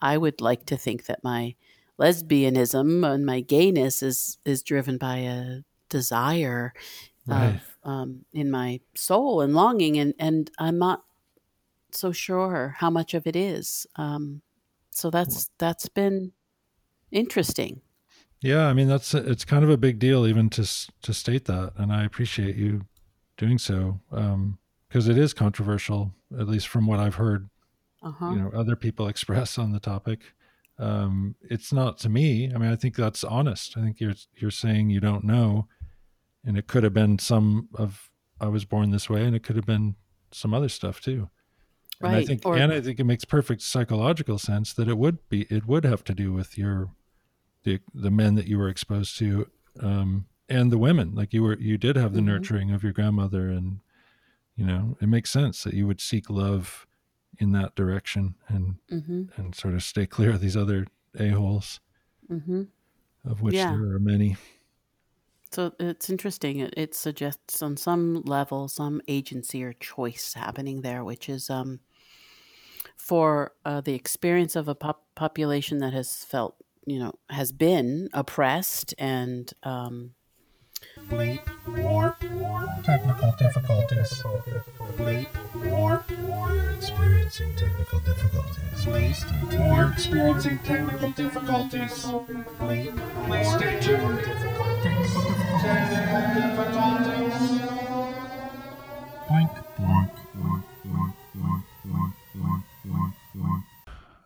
I would like to think that my lesbianism and my gayness is is driven by a desire right. of um, in my soul and longing, and and I'm not so sure how much of it is. Um, so that's that's been interesting. Yeah, I mean that's it's kind of a big deal even to to state that, and I appreciate you doing so because um, it is controversial, at least from what I've heard uh-huh. you know other people express on the topic um, it's not to me i mean i think that's honest i think you're you're saying you don't know and it could have been some of i was born this way and it could have been some other stuff too. And Right. I think Or- and I think it makes perfect psychological sense that it would be it would have to do with your the the men that you were exposed to um and the women like you were you did have the Mhm. nurturing of your grandmother and you know it makes sense that you would seek love in that direction and Mm-hmm. and sort of stay clear of these other a-holes Mm-hmm. of which Yeah. there are many So it's interesting. It, it suggests on some level some agency or choice happening there, which is um, for uh, the experience of a pop- population that has felt, you know, has been oppressed and um, Bleep, warp, technical difficulties. Bleep, warp, we're experiencing technical difficulties. Bleep, we're experiencing technical difficulties. Bleep, please stay tuned. Technical difficulties. Boink, boink, boink, boink, boink, boink, boink, boink, boink.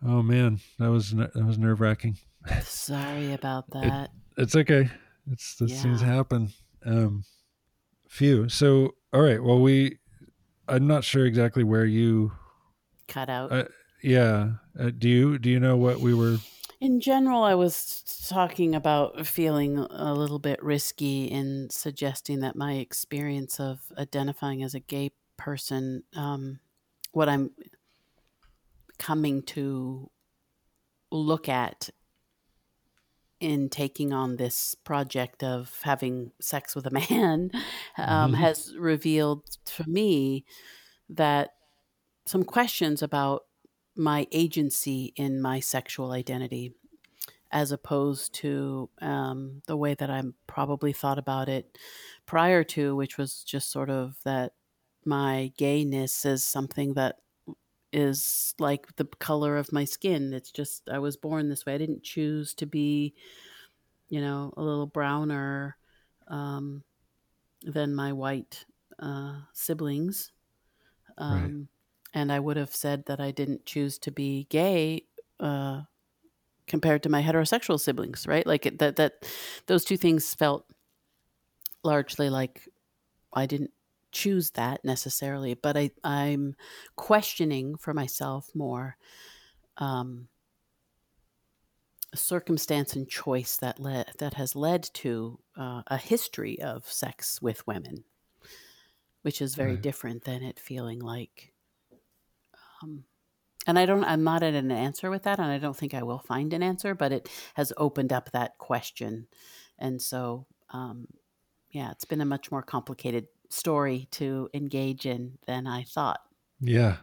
oh man that was that was nerve-wracking sorry about that. it's okay it's these things happen um phew. So all right. Well we i'm not sure exactly where you Cut out. uh, yeah. Uh, do you do you know what we were? In general, I was talking about feeling a little bit risky in suggesting that my experience of identifying as a gay person, um, what I'm coming to look at in taking on this project of having sex with a man, um, Mhm. has revealed to me that some questions about my agency in my sexual identity as opposed to um, the way that I probably thought about it prior to, which was just sort of that my gayness is something that is like the color of my skin. It's just, I was born this way. I didn't choose to be, you know, a little browner um, than my white uh, siblings. Right. Um, And I would have said that I didn't choose to be gay uh, compared to my heterosexual siblings, right? Like it, that, that those two things felt largely like I didn't choose that necessarily, but I, I'm questioning for myself more um, circumstance and choice that led that has led to uh, a history of sex with women, which is very Right. different than it feeling like. Um, and I don't. I'm not at an answer with that, and I don't think I will find an answer. But it has opened up that question, and so um, yeah, it's been a much more complicated story to engage in than I thought. yeah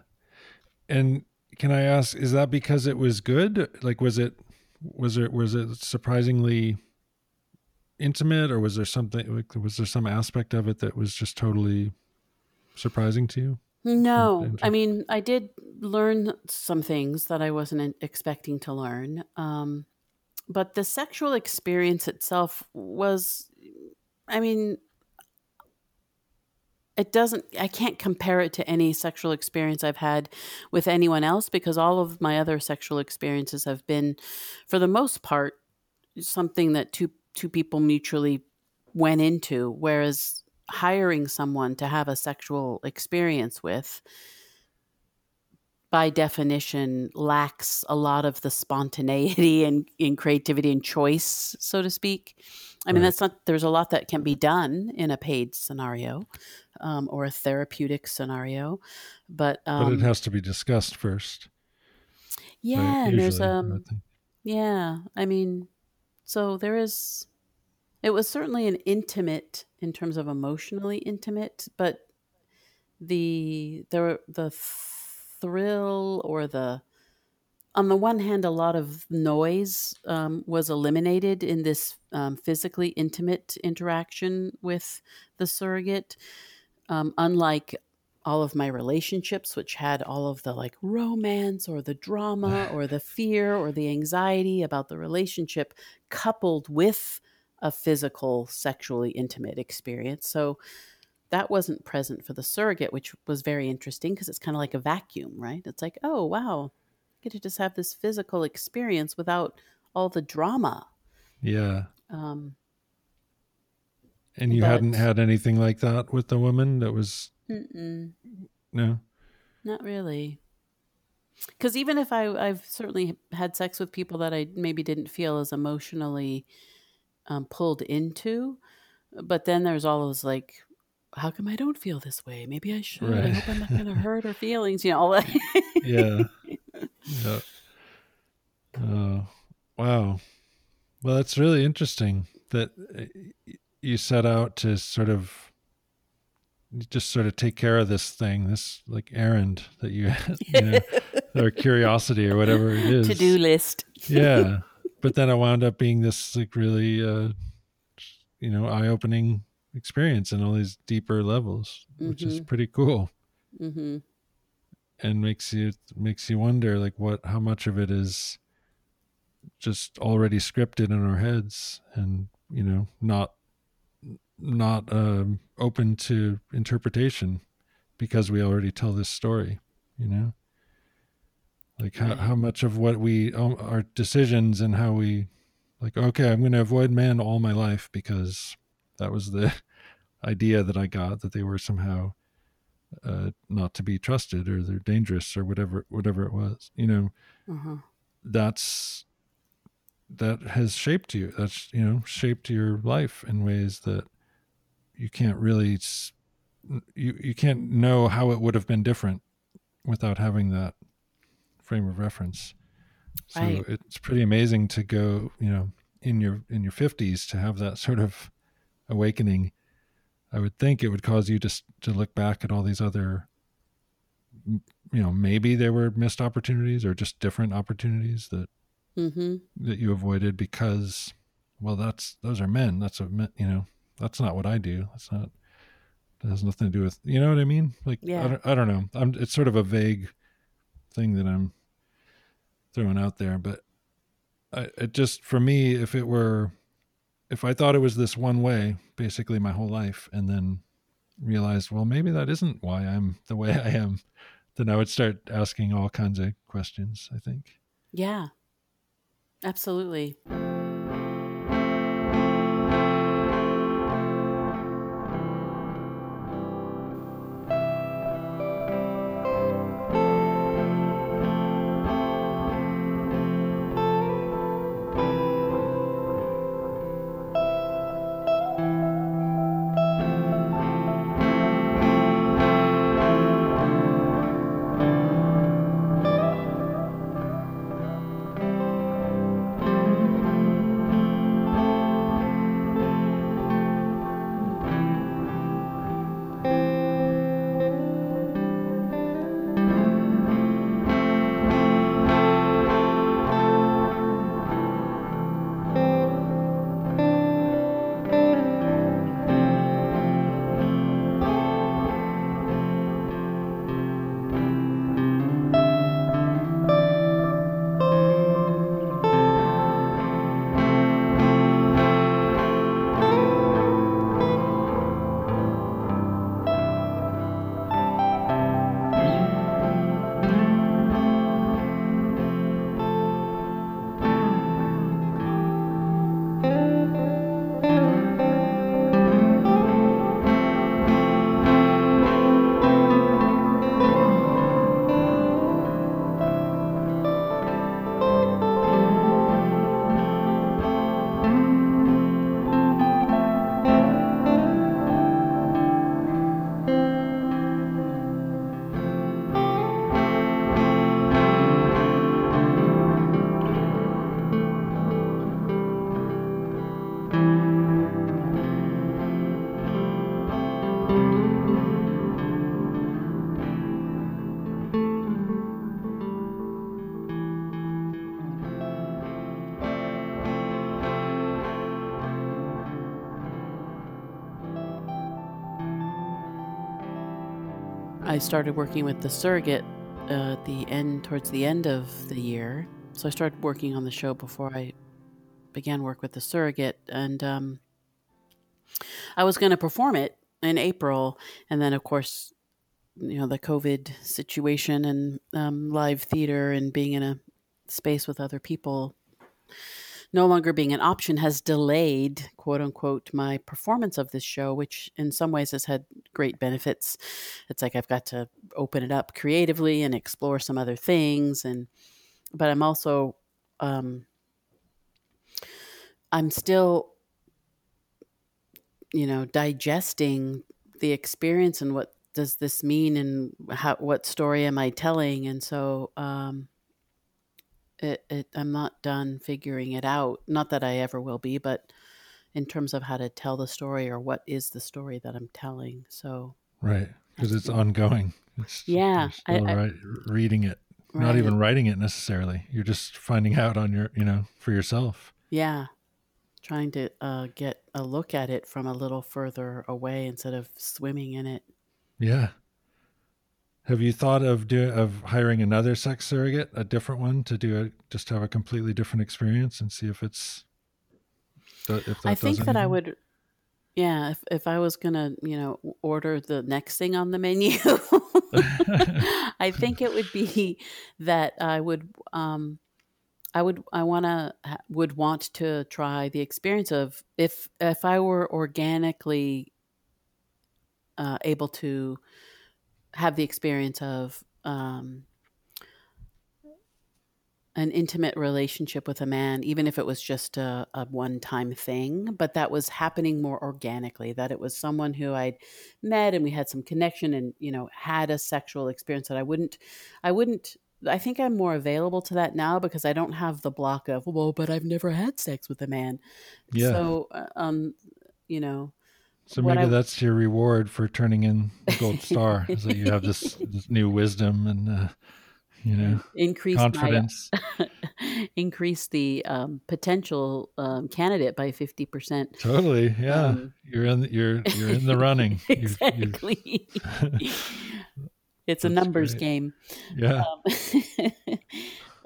and can i ask is that because it was good like was it was it was it surprisingly intimate or was there something like was there some aspect of it that was just totally surprising to you No, I mean, I did learn some things that I wasn't expecting to learn. Um, but the sexual experience itself was, I mean, it doesn't, I can't compare it to any sexual experience I've had with anyone else because all of my other sexual experiences have been, for the most part, something that two, two people mutually went into. Whereas hiring someone to have a sexual experience with by definition lacks a lot of the spontaneity and, and creativity and choice so to speak i mean Right. that's not there's a lot that can be done in a paid scenario um, or a therapeutic scenario but um, but it has to be discussed first right? yeah and there's I um think. yeah, I mean, so there is. It was certainly an intimate in terms of emotionally intimate, but the the the thrill or the on the one hand, a lot of noise um, was eliminated in this um, physically intimate interaction with the surrogate. Um, unlike all of my relationships, which had all of the like romance or the drama or the fear or the anxiety about the relationship coupled with a physical, sexually intimate experience. So that wasn't present for the surrogate, which was very interesting because it's kind of like a vacuum, right? It's like, oh, wow, get to just have this physical experience without all the drama. yeah Um, and you But- hadn't had anything like that with the woman that was mm-mm. No. Not really. Because even if I, I've certainly had sex with people that I maybe didn't feel as emotionally um, pulled into, but then there's all those like, how come I don't feel this way? Maybe I should. I hope I'm not going to hurt her feelings. You know, all that. Yeah. Yeah. Oh, wow. Well, that's really interesting that uh, you set out to sort of just sort of take care of this thing, this like errand that you, you know, or curiosity or whatever it is. to do list. yeah. But then it wound up being this like really, uh, you know, eye opening experience in all these deeper levels, which is Mhm. pretty cool hmm and makes you makes you wonder like what how much of it is just already scripted in our heads and you know not not um, open to interpretation because we already tell this story you know? Like how, how much of what we our decisions and how we like okay i'm going to avoid men all my life because that was the idea that i got that they were somehow uh, not to be trusted or they're dangerous or whatever whatever it was you know uh-huh. that's that has shaped you that's you know shaped your life in ways that you can't really you you can't know how it would have been different without having that frame of reference so Right. it's pretty amazing to go you know in your in your 50s to have that sort of awakening i would think it would cause you to s- to look back at all these other you know maybe there were missed opportunities or just different opportunities that hmm that you avoided because well that's those are men. That's what men, you know that's not what i do. That's not that has nothing to do with you know what i mean? Like Yeah. I, don't, I don't know. I'm it's sort of a vague thing that i'm throwing out there but I, it just for me if it were if i thought it was this one way basically my whole life and then realized well maybe that isn't why i'm the way i am then i would start asking all kinds of questions i think Yeah. Absolutely. I started working with the surrogate uh, the end, towards the end of the year. So I started working on the show before I began work with the surrogate, and um, I was going to perform it in April, and then of course, you know, the COVID situation and um, live theater and being in a space with other people no longer being an option has delayed, quote unquote, my performance of this show, which in some ways has had great benefits. It's like I've got to open it up creatively and explore some other things, and but I'm also, um, I'm still, you know, digesting the experience and what does this mean and how what story am I telling, and so. Um, it, it I'm not done figuring it out. Not that I ever will be, but in terms of how to tell the story or what is the story that I'm telling. So right, because it's ongoing. It's, yeah, I, I, right, reading it, right. not even writing it necessarily. You're just finding out on your, you know, for yourself. Yeah, trying to uh, get a look at it from a little further away instead of swimming in it. Yeah, have you thought of do, of hiring another sex surrogate, a different one, to do it, just have a completely different experience and see if it's if I think that I would yeah, if if I was gonna, you know, order the next thing on the menu, I think it would be that I would, um, I would, I wanna would want to try the experience of if if I were organically uh, able to have the experience of um, an intimate relationship with a man, even if it was just a, a one time thing, but that was happening more organically, that it was someone who I'd met and we had some connection and, you know, had a sexual experience that I wouldn't, I wouldn't, I think I'm more available to that now because I don't have the block of, well, but I've never had sex with a man. Yeah. So, uh, um, you know, so maybe I, that's your reward for turning in the gold star, is that you have this, this new wisdom and uh, you know increase confidence, my, increase the um, potential um, candidate by fifty percent. Totally, yeah. Um, you're in you're you're in the running. exactly. it's a numbers great. game. Yeah.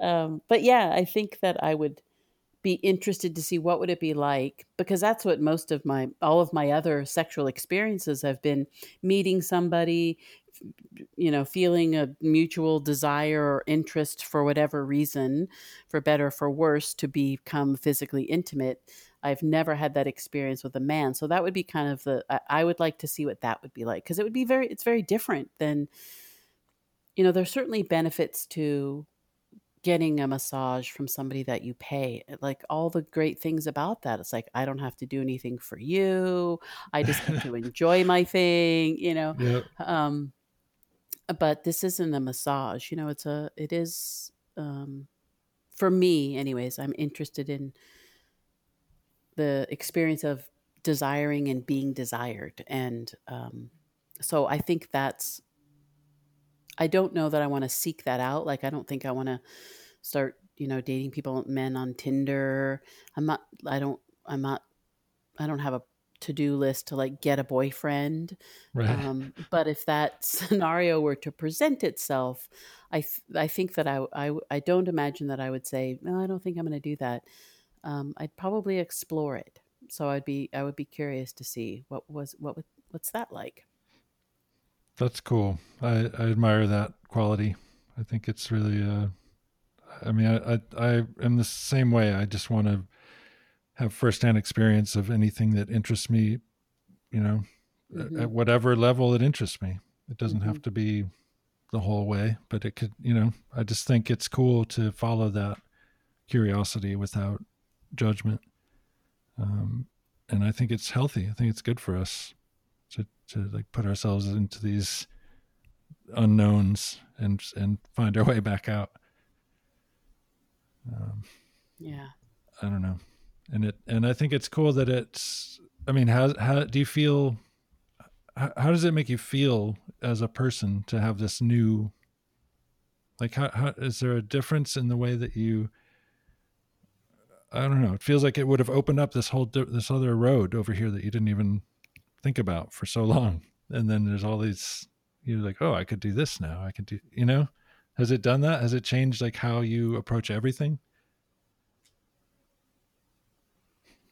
Um, um, but yeah, I think that I would be interested to see what would it be like because that's what most of my all of my other sexual experiences have been meeting somebody you know feeling a mutual desire or interest for whatever reason for better for worse to become physically intimate. I've never had that experience with a man so that would be kind of the i would like to see what that would be like because it would be very it's very different than you know there's certainly benefits to getting a massage from somebody that you pay eh, like all the great things about that it's like i don't have to do anything for you i just have to enjoy my thing you know yep. um but this isn't a massage you know it's a it is um for me anyways i'm interested in the experience of desiring and being desired and um so i think that's I don't know that I want to seek that out. Like, I don't think I want to start, you know, dating people, men on Tinder. I'm not, I don't, I'm not, I don't have a to do list to like get a boyfriend. Right. Um, but if that scenario were to present itself, I, th- I think that I, I, I don't imagine that I would say, no, I don't think I'm going to do that. Um, I'd probably explore it. So I'd be, I would be curious to see what was, what, what's that like? That's cool. I, I admire that quality. I think it's really, uh, I mean, I, I, I am the same way. I just want to have firsthand experience of anything that interests me, you know, mm-hmm. at whatever level it interests me. It doesn't mm-hmm. have to be the whole way, but it could, you know, I just think it's cool to follow that curiosity without judgment. Um, and I think it's healthy. I think it's good for us to like put ourselves into these unknowns and and find our way back out. Um, yeah, I don't know, and it and I think it's cool that it's. I mean, how how do you feel? How, how does it make you feel as a person to have this new? Like, how, how is there a difference in the way that you? I don't know. It feels like it would have opened up this whole this other road over here that you didn't even think about for so long. And then there's all these, you're like, oh, I could do this now. I could do, you know, has it done that? Has it changed like how you approach everything?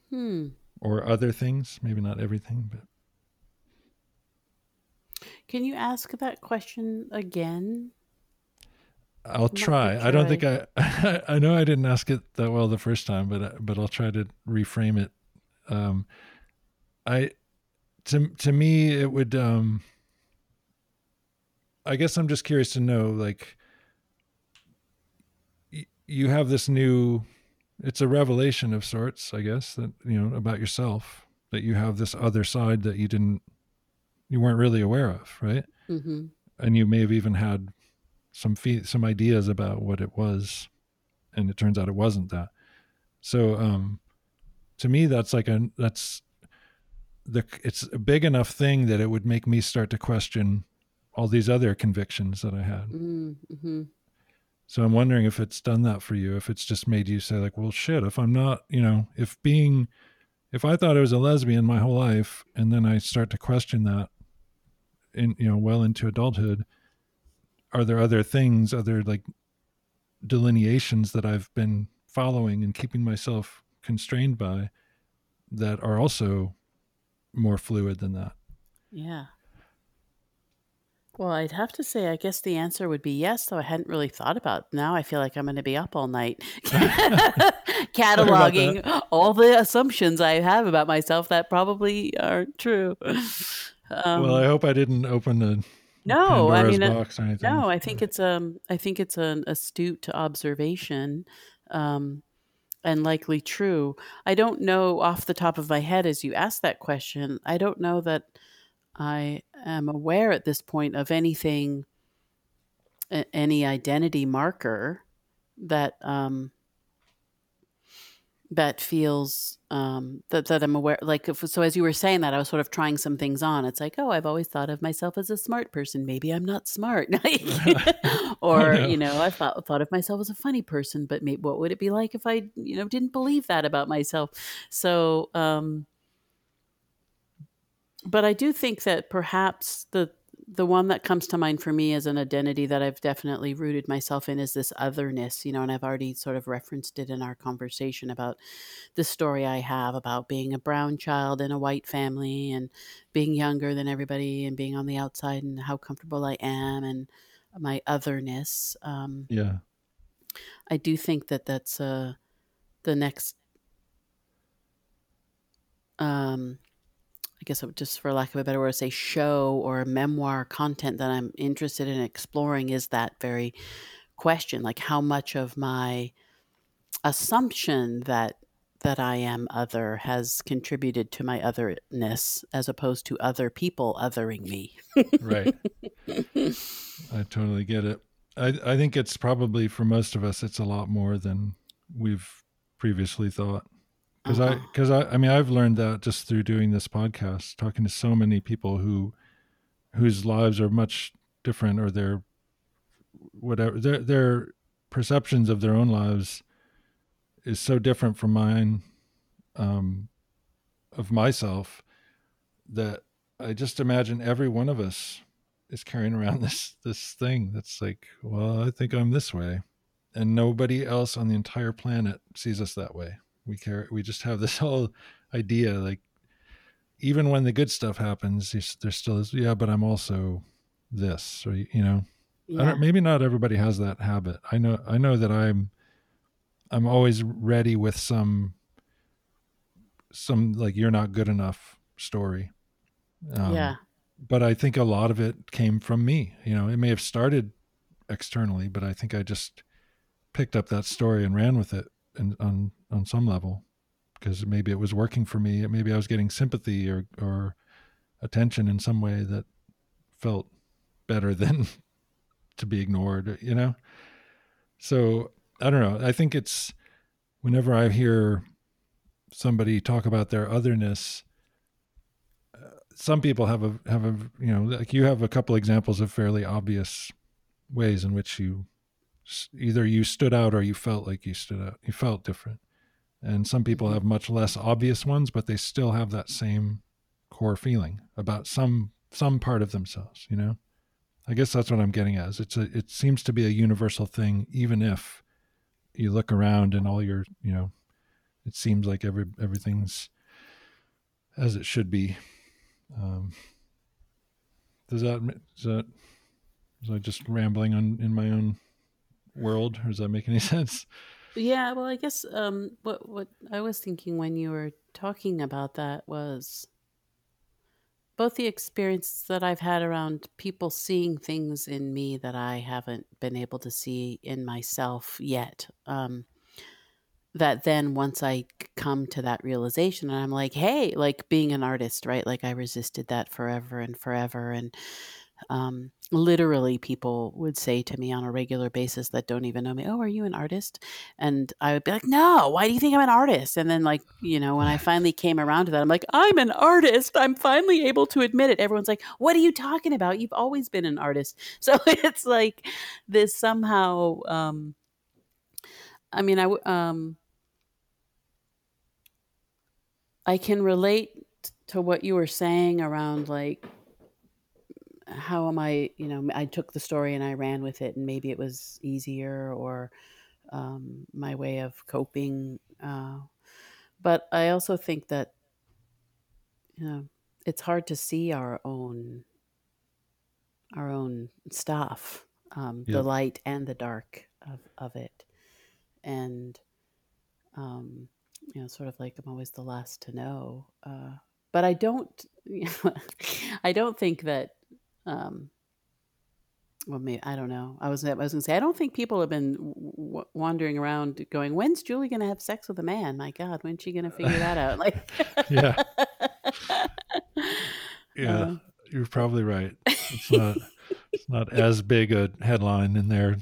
Hmm. Or other things, maybe not everything, but. Can you ask that question again? I'll try. I don't think I. I know I didn't ask it that well the first time, but but I'll try to reframe it. Um, I to to me it would. Um, I guess I'm just curious to know, like, y- you have this new. It's a revelation of sorts, I guess, that you know about yourself that you have this other side that you didn't, you weren't really aware of, right? Mm-hmm. And you may have even had some fee- some ideas about what it was, and it turns out it wasn't that. So, um, to me, that's like a that's the it's a big enough thing that it would make me start to question all these other convictions that I had. Mm-hmm. So I'm wondering if it's done that for you, if it's just made you say like, well, shit, if I'm not, you know, if being, if I thought I was a lesbian my whole life, and then I start to question that, in you know, well into adulthood, are there other things, other like delineations that I've been following and keeping myself constrained by, that are also more fluid than that? Yeah. Well, I'd have to say, I guess the answer would be yes, though I hadn't really thought about. Now I feel like I'm going to be up all night cataloging all the assumptions I have about myself that probably aren't true. Um, well, I hope I didn't open the no, I Pandora's mean, uh, box or anything. no, I think it's um, I think it's an astute observation, um, and likely true. I don't know off the top of my head as you ask that question. I don't know that I am aware at this point of anything, any identity marker that um, that feels um, that that I'm aware. Like if, so, as you were saying that, I was sort of trying some things on. It's like, oh, I've always thought of myself as a smart person. Maybe I'm not smart, or know. you know, I thought thought of myself as a funny person. But maybe, what would it be like if I, you know, didn't believe that about myself? So. Um, but I do think that perhaps the the one that comes to mind for me as an identity that I've definitely rooted myself in is this otherness, you know, and I've already sort of referenced it in our conversation about the story I have about being a brown child in a white family and being younger than everybody and being on the outside and how comfortable I am and my otherness. Um, yeah. I do think that that's uh, the next um, I guess just for lack of a better word say show or memoir content that I'm interested in exploring is that very question like how much of my assumption that that I am other has contributed to my otherness as opposed to other people othering me. right. I totally get it. I I think it's probably for most of us it's a lot more than we've previously thought. Because I Uh-huh. because I I mean I've learned that just through doing this podcast, talking to so many people who whose lives are much different or their whatever their their perceptions of their own lives is so different from mine um of myself that I just imagine every one of us is carrying around this this thing that's like, well, I think I'm this way, and nobody else on the entire planet sees us that way. We care. We just have this whole idea, like, even when the good stuff happens, there still is, yeah, but I'm also this, or you know, I Yeah. don't, maybe not everybody has that habit. I know. I know that I'm. I'm always ready with some. Some like you're not good enough story. Um, yeah. but I think a lot of it came from me. You know, it may have started externally, but I think I just picked up that story and ran with it, and on on some level, because maybe it was working for me. Maybe I was getting sympathy or or attention in some way that felt better than to be ignored. You know, so I don't know. I think it's whenever I hear somebody talk about their otherness uh, some people have a have a you know like you have a couple examples of fairly obvious ways in which you either you stood out or you felt like you stood out you felt different and some people have much less obvious ones but they still have that same core feeling about some some part of themselves you know? I guess that's what i'm getting at is it's a it seems to be a universal thing even if you look around and all your you know it seems like every everything's as it should be. Um, does that does that was I just rambling on in my own world? Or does that make any sense Yeah, well, I guess um, what what I was thinking when you were talking about that was both the experiences that I've had around people seeing things in me that I haven't been able to see in myself yet. Um, that then once I come to that realization and I'm like, hey, like being an artist, right? Like I resisted that forever and forever. And um, literally, people would say to me on a regular basis that don't even know me, oh, are you an artist? And I would be like, no, why do you think I'm an artist? And then, like, you know, when I finally came around to that, I'm like, I'm an artist. I'm finally able to admit it. Everyone's like, what are you talking about? You've always been an artist. So it's like this somehow, um, I mean, I, um, I can relate to what you were saying around like how am I, you know, I took the story and I ran with it and maybe it was easier or um, my way of coping. Uh, but I also think that, you know, it's hard to see our own our own stuff, um, Yeah. the light and the dark of, of it. And um, you know, sort of like I'm always the last to know. Uh, but I don't, you know, I don't think that. Um, well, maybe I don't know. I was I was gonna say I don't think people have been w- wandering around going, "When's Julie gonna have sex with a man?" My God, when's she gonna figure that out? Like, Yeah. yeah Uh. you're probably right it's not it's not as big a headline in their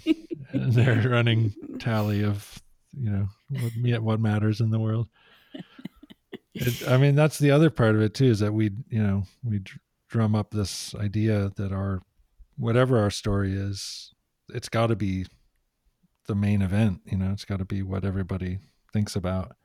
in their running tally of you know what what matters in the world it, i mean that's the other part of it too is that we you know we drum up this idea that our whatever our story is it's got to be the main event you know? It's got to be what everybody thinks about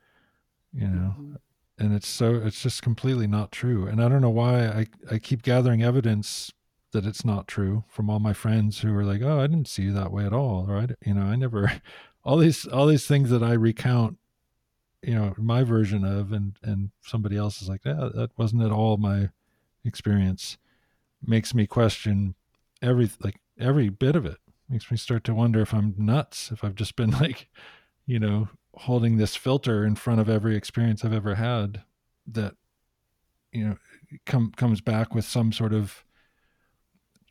you know? Mhm. and it's so it's just completely not true. And i don't know why i i keep gathering evidence that it's not true from all my friends who are like oh i didn't see you that way at all right you know i never all these all these things that i recount you know my version of and and somebody else is like yeah that wasn't at all my experience makes me question every like every bit of it. Makes me start to wonder if i'm nuts if i've just been like you know holding this filter in front of every experience i've ever had that you know come comes back with some sort of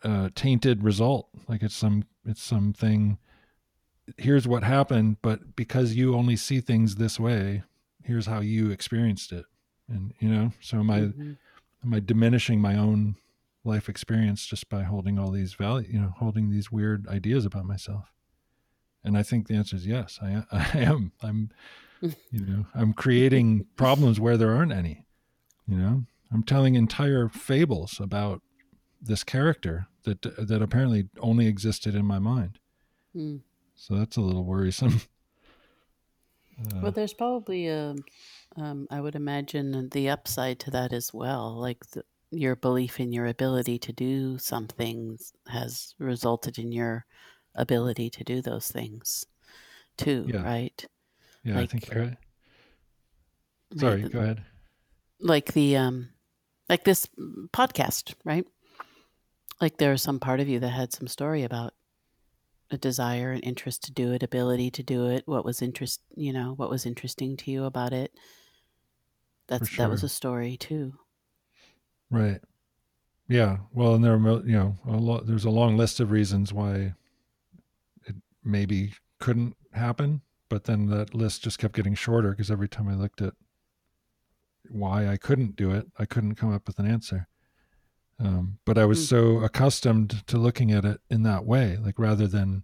uh tainted result. Like it's some it's something here's what happened but because you only see things this way here's how you experienced it. And you know so am i Mhm. Am i diminishing my own life experience just by holding all these value you know holding these weird ideas about myself? And i think the answer is yes i, I am. I'm you know i'm creating problems where there aren't any you know? I'm telling entire fables about this character that that apparently only existed in my mind. Mm. so that's a little worrisome. Uh, Well, there's probably a, um, I would imagine the upside to that as well. Like the, your belief in your ability to do some things has resulted in your ability to do those things too, Yeah. right? yeah i think you're right Right, sorry the- go ahead like the um like this podcast right like there was some part of you that had some story about a desire and interest to do it ability to do it what was interest you know what was interesting to you about it that's that was a story too Right. Yeah. Well, and there are, you know, a lot, there's a long list of reasons why it maybe couldn't happen, but then that list just kept getting shorter because every time I looked at why I couldn't do it, I couldn't come up with an answer. Um, but I was Hmm. so accustomed to looking at it in that way, like rather than,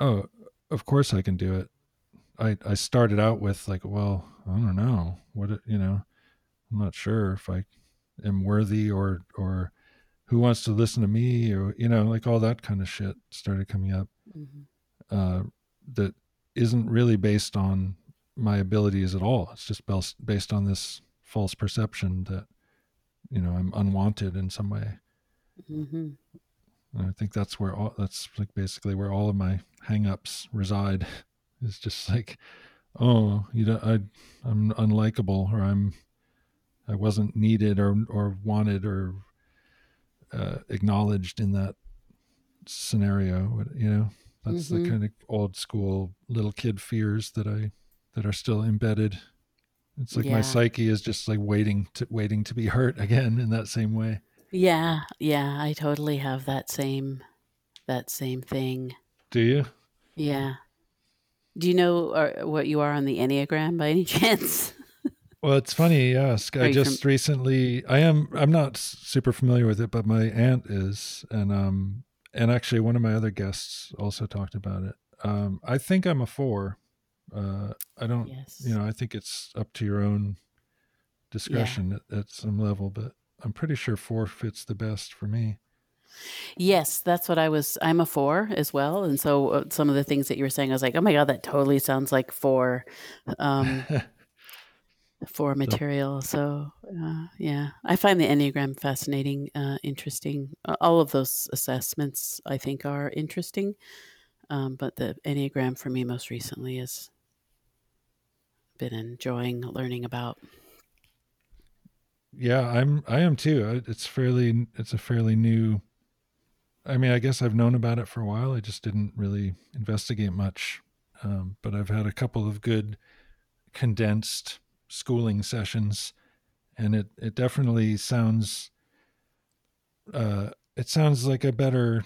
oh, of course I can do it. I, I started out with like, well, I don't know. What, it, you know, I'm not sure if I am worthy or or who wants to listen to me or you know like all that kind of shit started coming up hmm uh, that isn't really based on my abilities at all. It's just bas- based on this false perception that you know i'm unwanted in some way. Hmm and i think that's where all that's like basically where all of my hangups reside is just like oh you know i i'm unlikable or i'm i wasn't needed or or wanted or uh, acknowledged in that scenario you know That's Mhm. the kind of old school little kid fears that I that are still embedded. It's like Yeah. my psyche is just like waiting to waiting to be hurt again in that same way. Yeah, yeah, I totally have that same that same thing. Do you? Yeah. Do you know uh, what you are on the Enneagram by any chance? Well, it's funny you ask. Are I you just recently I am I'm not super familiar with it, but my aunt is and um and actually one of my other guests also talked about it. Um I think I'm a 4. Uh I don't yes. you know, I think it's up to your own discretion at, at some level, but I'm pretty sure 4 fits the best for me. Yes, that's what I was. I'm a four as well, and so uh, some of the things that you were saying, I was like, "Oh my god, that totally sounds like four, um, four material." So, uh, yeah, I find the enneagram fascinating, uh, interesting. Uh, All of those assessments, I think, are interesting, um, but the enneagram for me most recently has been enjoying learning about. yeah, I'm I am too. It's fairly it's a fairly new I mean, I guess I've known about it for a while. I just didn't really investigate much. Um, but I've had a couple of good condensed schooling sessions and it it definitely sounds uh it sounds like a better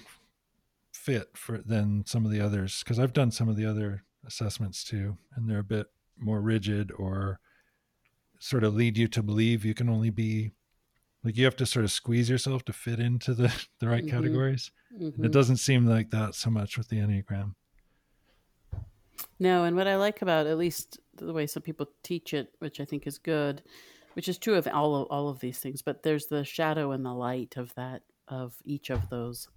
fit for than some of the others because I've done some of the other assessments too and they're a bit more rigid or sort of lead you to believe you can only be like you have to sort of squeeze yourself to fit into the the right Mhm. categories and Mhm. it doesn't seem like that so much with the enneagram No, and what I like about at least the way some people teach it, which I think is good, which is true of all of all of these things, but there's the shadow and the light of that of each of those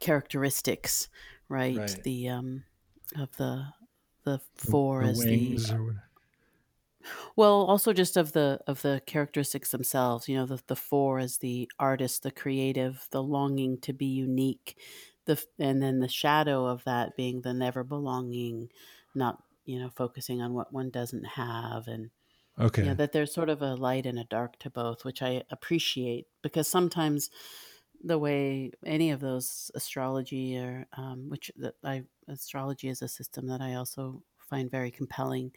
characteristics, right? Right. The um of the the The- four the as the or what- well, also just of the of the characteristics themselves. You know, the the four as the artist, the creative, the longing to be unique, the and then the shadow of that being the never belonging, not you know focusing on what one doesn't have, and okay yeah, that there's sort of a light and a dark to both, which I appreciate because sometimes the way any of those astrology or um, which that I astrology is a system that I also find very compelling.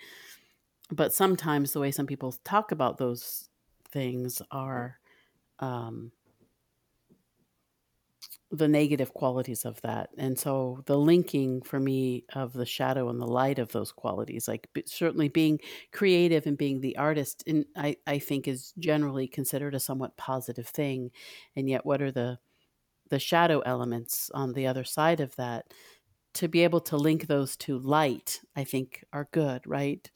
But sometimes the way some people talk about those things are um, the negative qualities of that. And so the linking for me of the shadow and the light of those qualities, like certainly being creative and being the artist, in, I, I think is generally considered a somewhat positive thing. And yet, what are the the shadow elements on the other side of that? To be able to link those to light, I think, are good, right?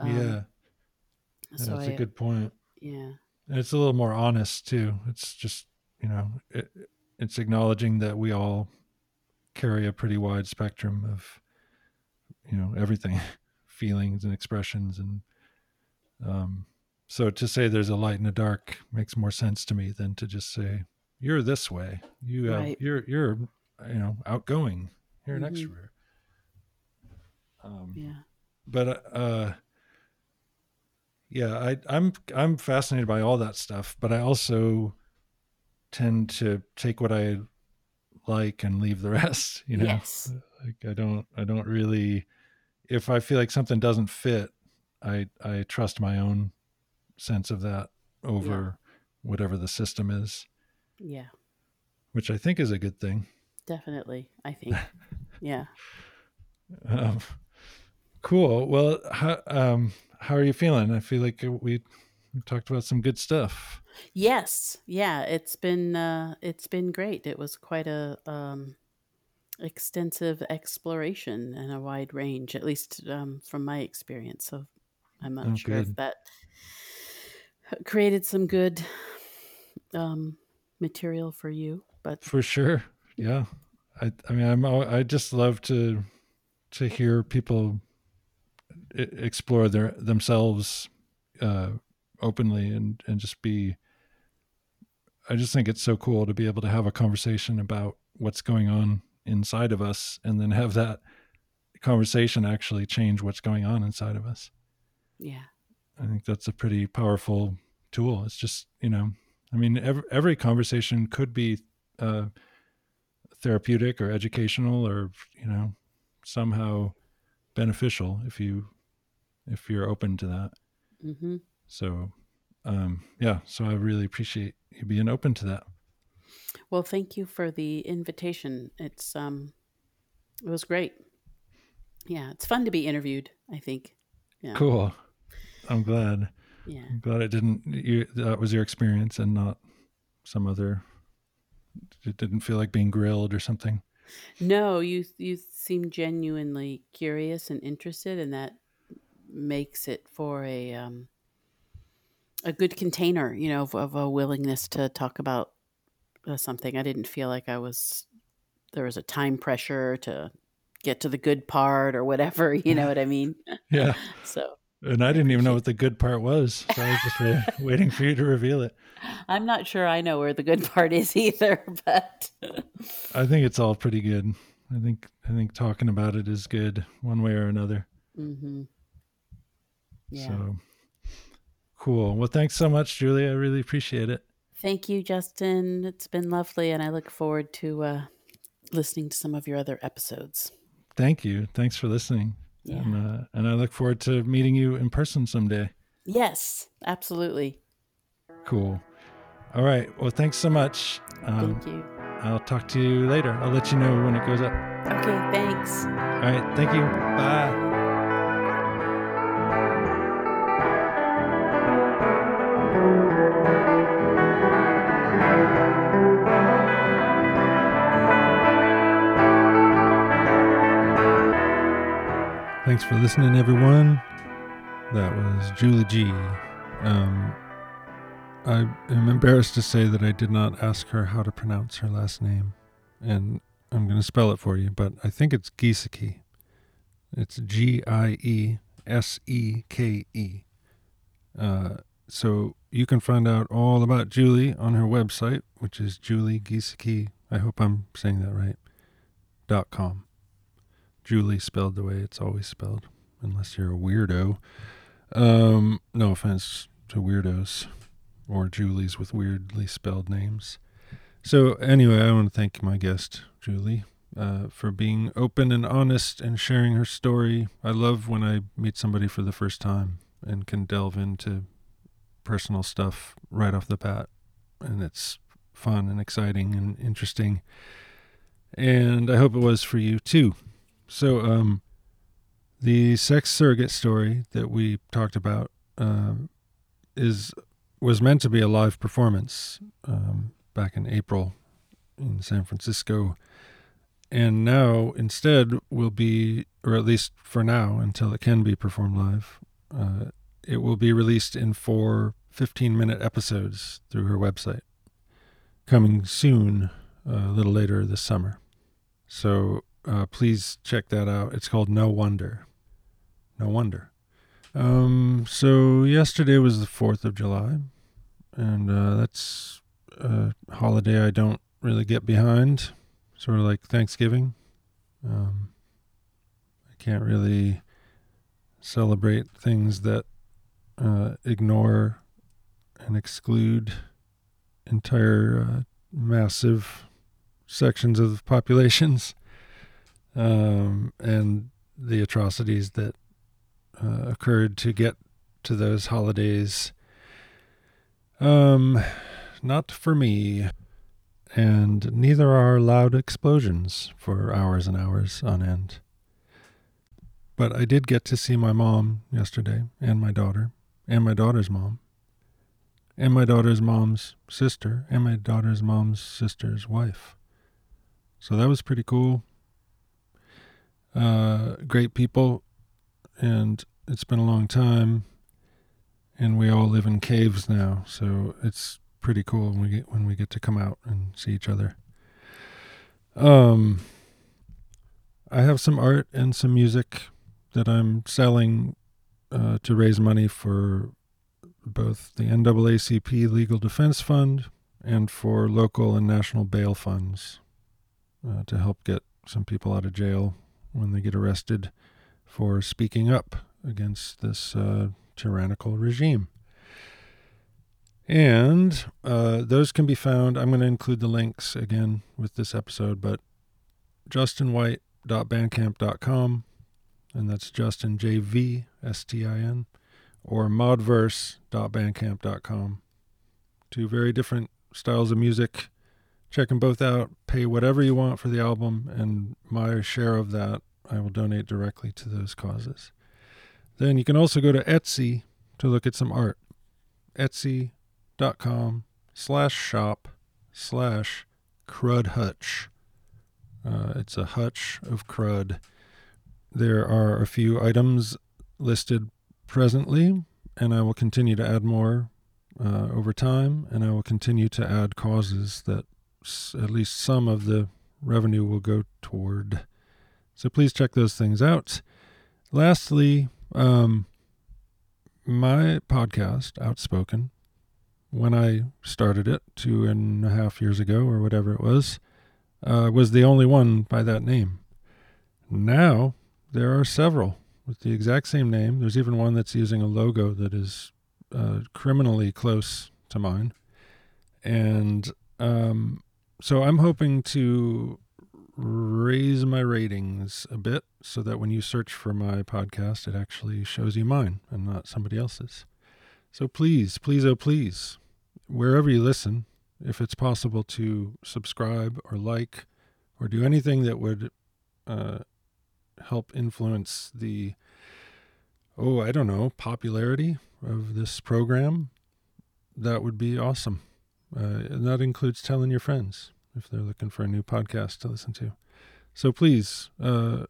Um, yeah, so that's I, a good point yeah, And it's a little more honest too. It's just you know, it, it's acknowledging that we all carry a pretty wide spectrum of you know everything, feelings and expressions, and um, so to say there's a light and a dark makes more sense to me than to just say you're this way. You Right. you're you're you know outgoing. You're an Mhm. extrovert. Um, yeah, but uh yeah i i'm i'm fascinated by all that stuff but i also tend to take what i like and leave the rest you know Yes. like i don't i don't really if i feel like something doesn't fit i i trust my own sense of that over whatever the system is yeah, which i think is a good thing definitely. I think, yeah. um, cool well how um how are you feeling i feel like we we talked about some good stuff Yes, yeah, it's been uh, it's been great. It was quite a um, extensive exploration and a wide range, at least um, from my experience. So I'm not Oh, sure if that created some good um, material for you, but For sure. Yeah. I I mean I'm I just love to to hear people explore their themselves uh openly and and just be I just think it's so cool to be able to have a conversation about what's going on inside of us and then have that conversation actually change what's going on inside of us. yeah, I think that's a pretty powerful tool. It's just, you know, I mean, every, every conversation could be uh, therapeutic or educational or you know somehow beneficial if you if you're open to that. hmm So um, yeah, so I really appreciate you being open to that. Well, thank you for the invitation. It's um, it was great. Yeah, it's fun to be interviewed. I think. Yeah. Cool. I'm glad. Yeah. I'm glad it didn't. You, that was your experience and not some other. It didn't feel like being grilled or something. No, you you seem genuinely curious and interested, and that makes it for a um, a good container, you know, of, of a willingness to talk about uh, something. I didn't feel like I was there was a time pressure to get to the good part or whatever. You know what I mean? Yeah. So And I didn't even know what the good part was. So I was just wa- waiting for you to reveal it. I'm not sure I know where the good part is either, but I think it's all pretty good. I think I think talking about it is good one way or another. hmm yeah. So cool. Well, thanks so much, Julie. I really appreciate it. Thank you, Justin. It's been lovely, and I look forward to uh, listening to some of your other episodes. Thank you. Thanks for listening. Yeah. And uh, and I look forward to meeting you in person someday. Yes, absolutely. Cool. All right. Well, thanks so much. Um, Thank you. I'll talk to you later. I'll let you know when it goes up. Okay, thanks. All right. Thank you. Bye. Thanks for listening, everyone. That was Julie G. Um, I am embarrassed to say that I did not ask her how to pronounce her last name, and I'm going to spell it for you, but I think it's Giesecke. It's G I E S E K E. Uh, so you can find out all about Julie on her website, which is Julie Giesecke. I hope I'm saying that right. Dot com. Julie spelled the way it's always spelled, unless you're a weirdo. Um, no offense to weirdos or Julies with weirdly spelled names. So, anyway, I want to thank my guest, Julie, uh, for being open and honest and sharing her story. I love when I meet somebody for the first time and can delve into personal stuff right off the bat. And it's fun and exciting and interesting. And I hope it was for you too. So, um, the sex surrogate story that we talked about uh, is was meant to be a live performance um, back in April in San Francisco, and now instead will be, or at least for now, until it can be performed live, uh, it will be released in four 15 minute episodes through her website, coming soon, uh, a little later this summer. So uh, please check that out. It's called No Wonder. No Wonder. Um, so yesterday was the 4th of July, and uh, that's a holiday I don't really get behind, sort of like Thanksgiving. Um, I can't really celebrate things that uh, ignore and exclude entire uh, massive sections of populations um, and the atrocities that uh, occurred to get to those holidays. Um, not for me. And neither are loud explosions for hours and hours on end. But I did get to see my mom yesterday, and my daughter, and my daughter's mom, and my daughter's mom's sister, and my daughter's mom's sister's wife. So that was pretty cool. Uh, great people, and it's been a long time, and we all live in caves now, so it's pretty cool when we get when we get to come out and see each other. Um, I have some art and some music that I'm selling uh, to raise money for both the NAACP Legal Defense Fund and for local and national bail funds uh, to help get some people out of jail when they get arrested for speaking up against this uh, tyrannical regime. And uh, those can be found. I'm going to include the links again with this episode, but justinwhite.bandcamp.com, and that's Justin J V S T I N, or modverse.bandcamp.com. Two very different styles of music. Check them both out. Pay whatever you want for the album, and my share of that I will donate directly to those causes. Then you can also go to Etsy to look at some art. Etsy.com slash shop slash crud hutch. Uh, it's a hutch of crud. There are a few items listed presently, and I will continue to add more uh, over time, and I will continue to add causes that at least some of the revenue will go toward. So please check those things out. Lastly, um, my podcast, Outspoken, when I started it two and a half years ago or whatever it was, uh, was the only one by that name. Now there are several with the exact same name. There's even one that's using a logo that is uh, criminally close to mine. And um, so I'm hoping to raise my ratings a bit so that when you search for my podcast, it actually shows you mine and not somebody else's. So please, please, oh, please, wherever you listen, if it's possible to subscribe or like or do anything that would uh, help influence the, oh, I don't know, popularity of this program, that would be awesome. Uh, and that includes telling your friends if they're looking for a new podcast to listen to. So please, uh,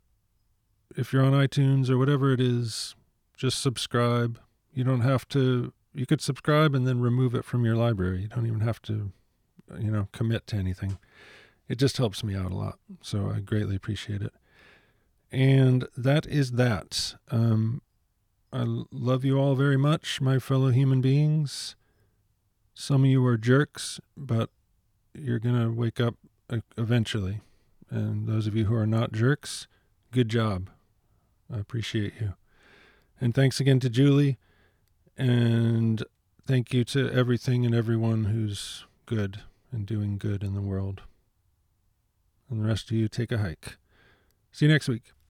if you're on iTunes or whatever it is, just subscribe. You don't have to, you could subscribe and then remove it from your library. You don't even have to, you know, commit to anything. It just helps me out a lot. So I greatly appreciate it. And that is that. Um, I love you all very much, my fellow human beings. Some of you are jerks, but you're going to wake up eventually. And those of you who are not jerks, good job. I appreciate you. And thanks again to Julie. And thank you to everything and everyone who's good and doing good in the world. And the rest of you, take a hike. See you next week.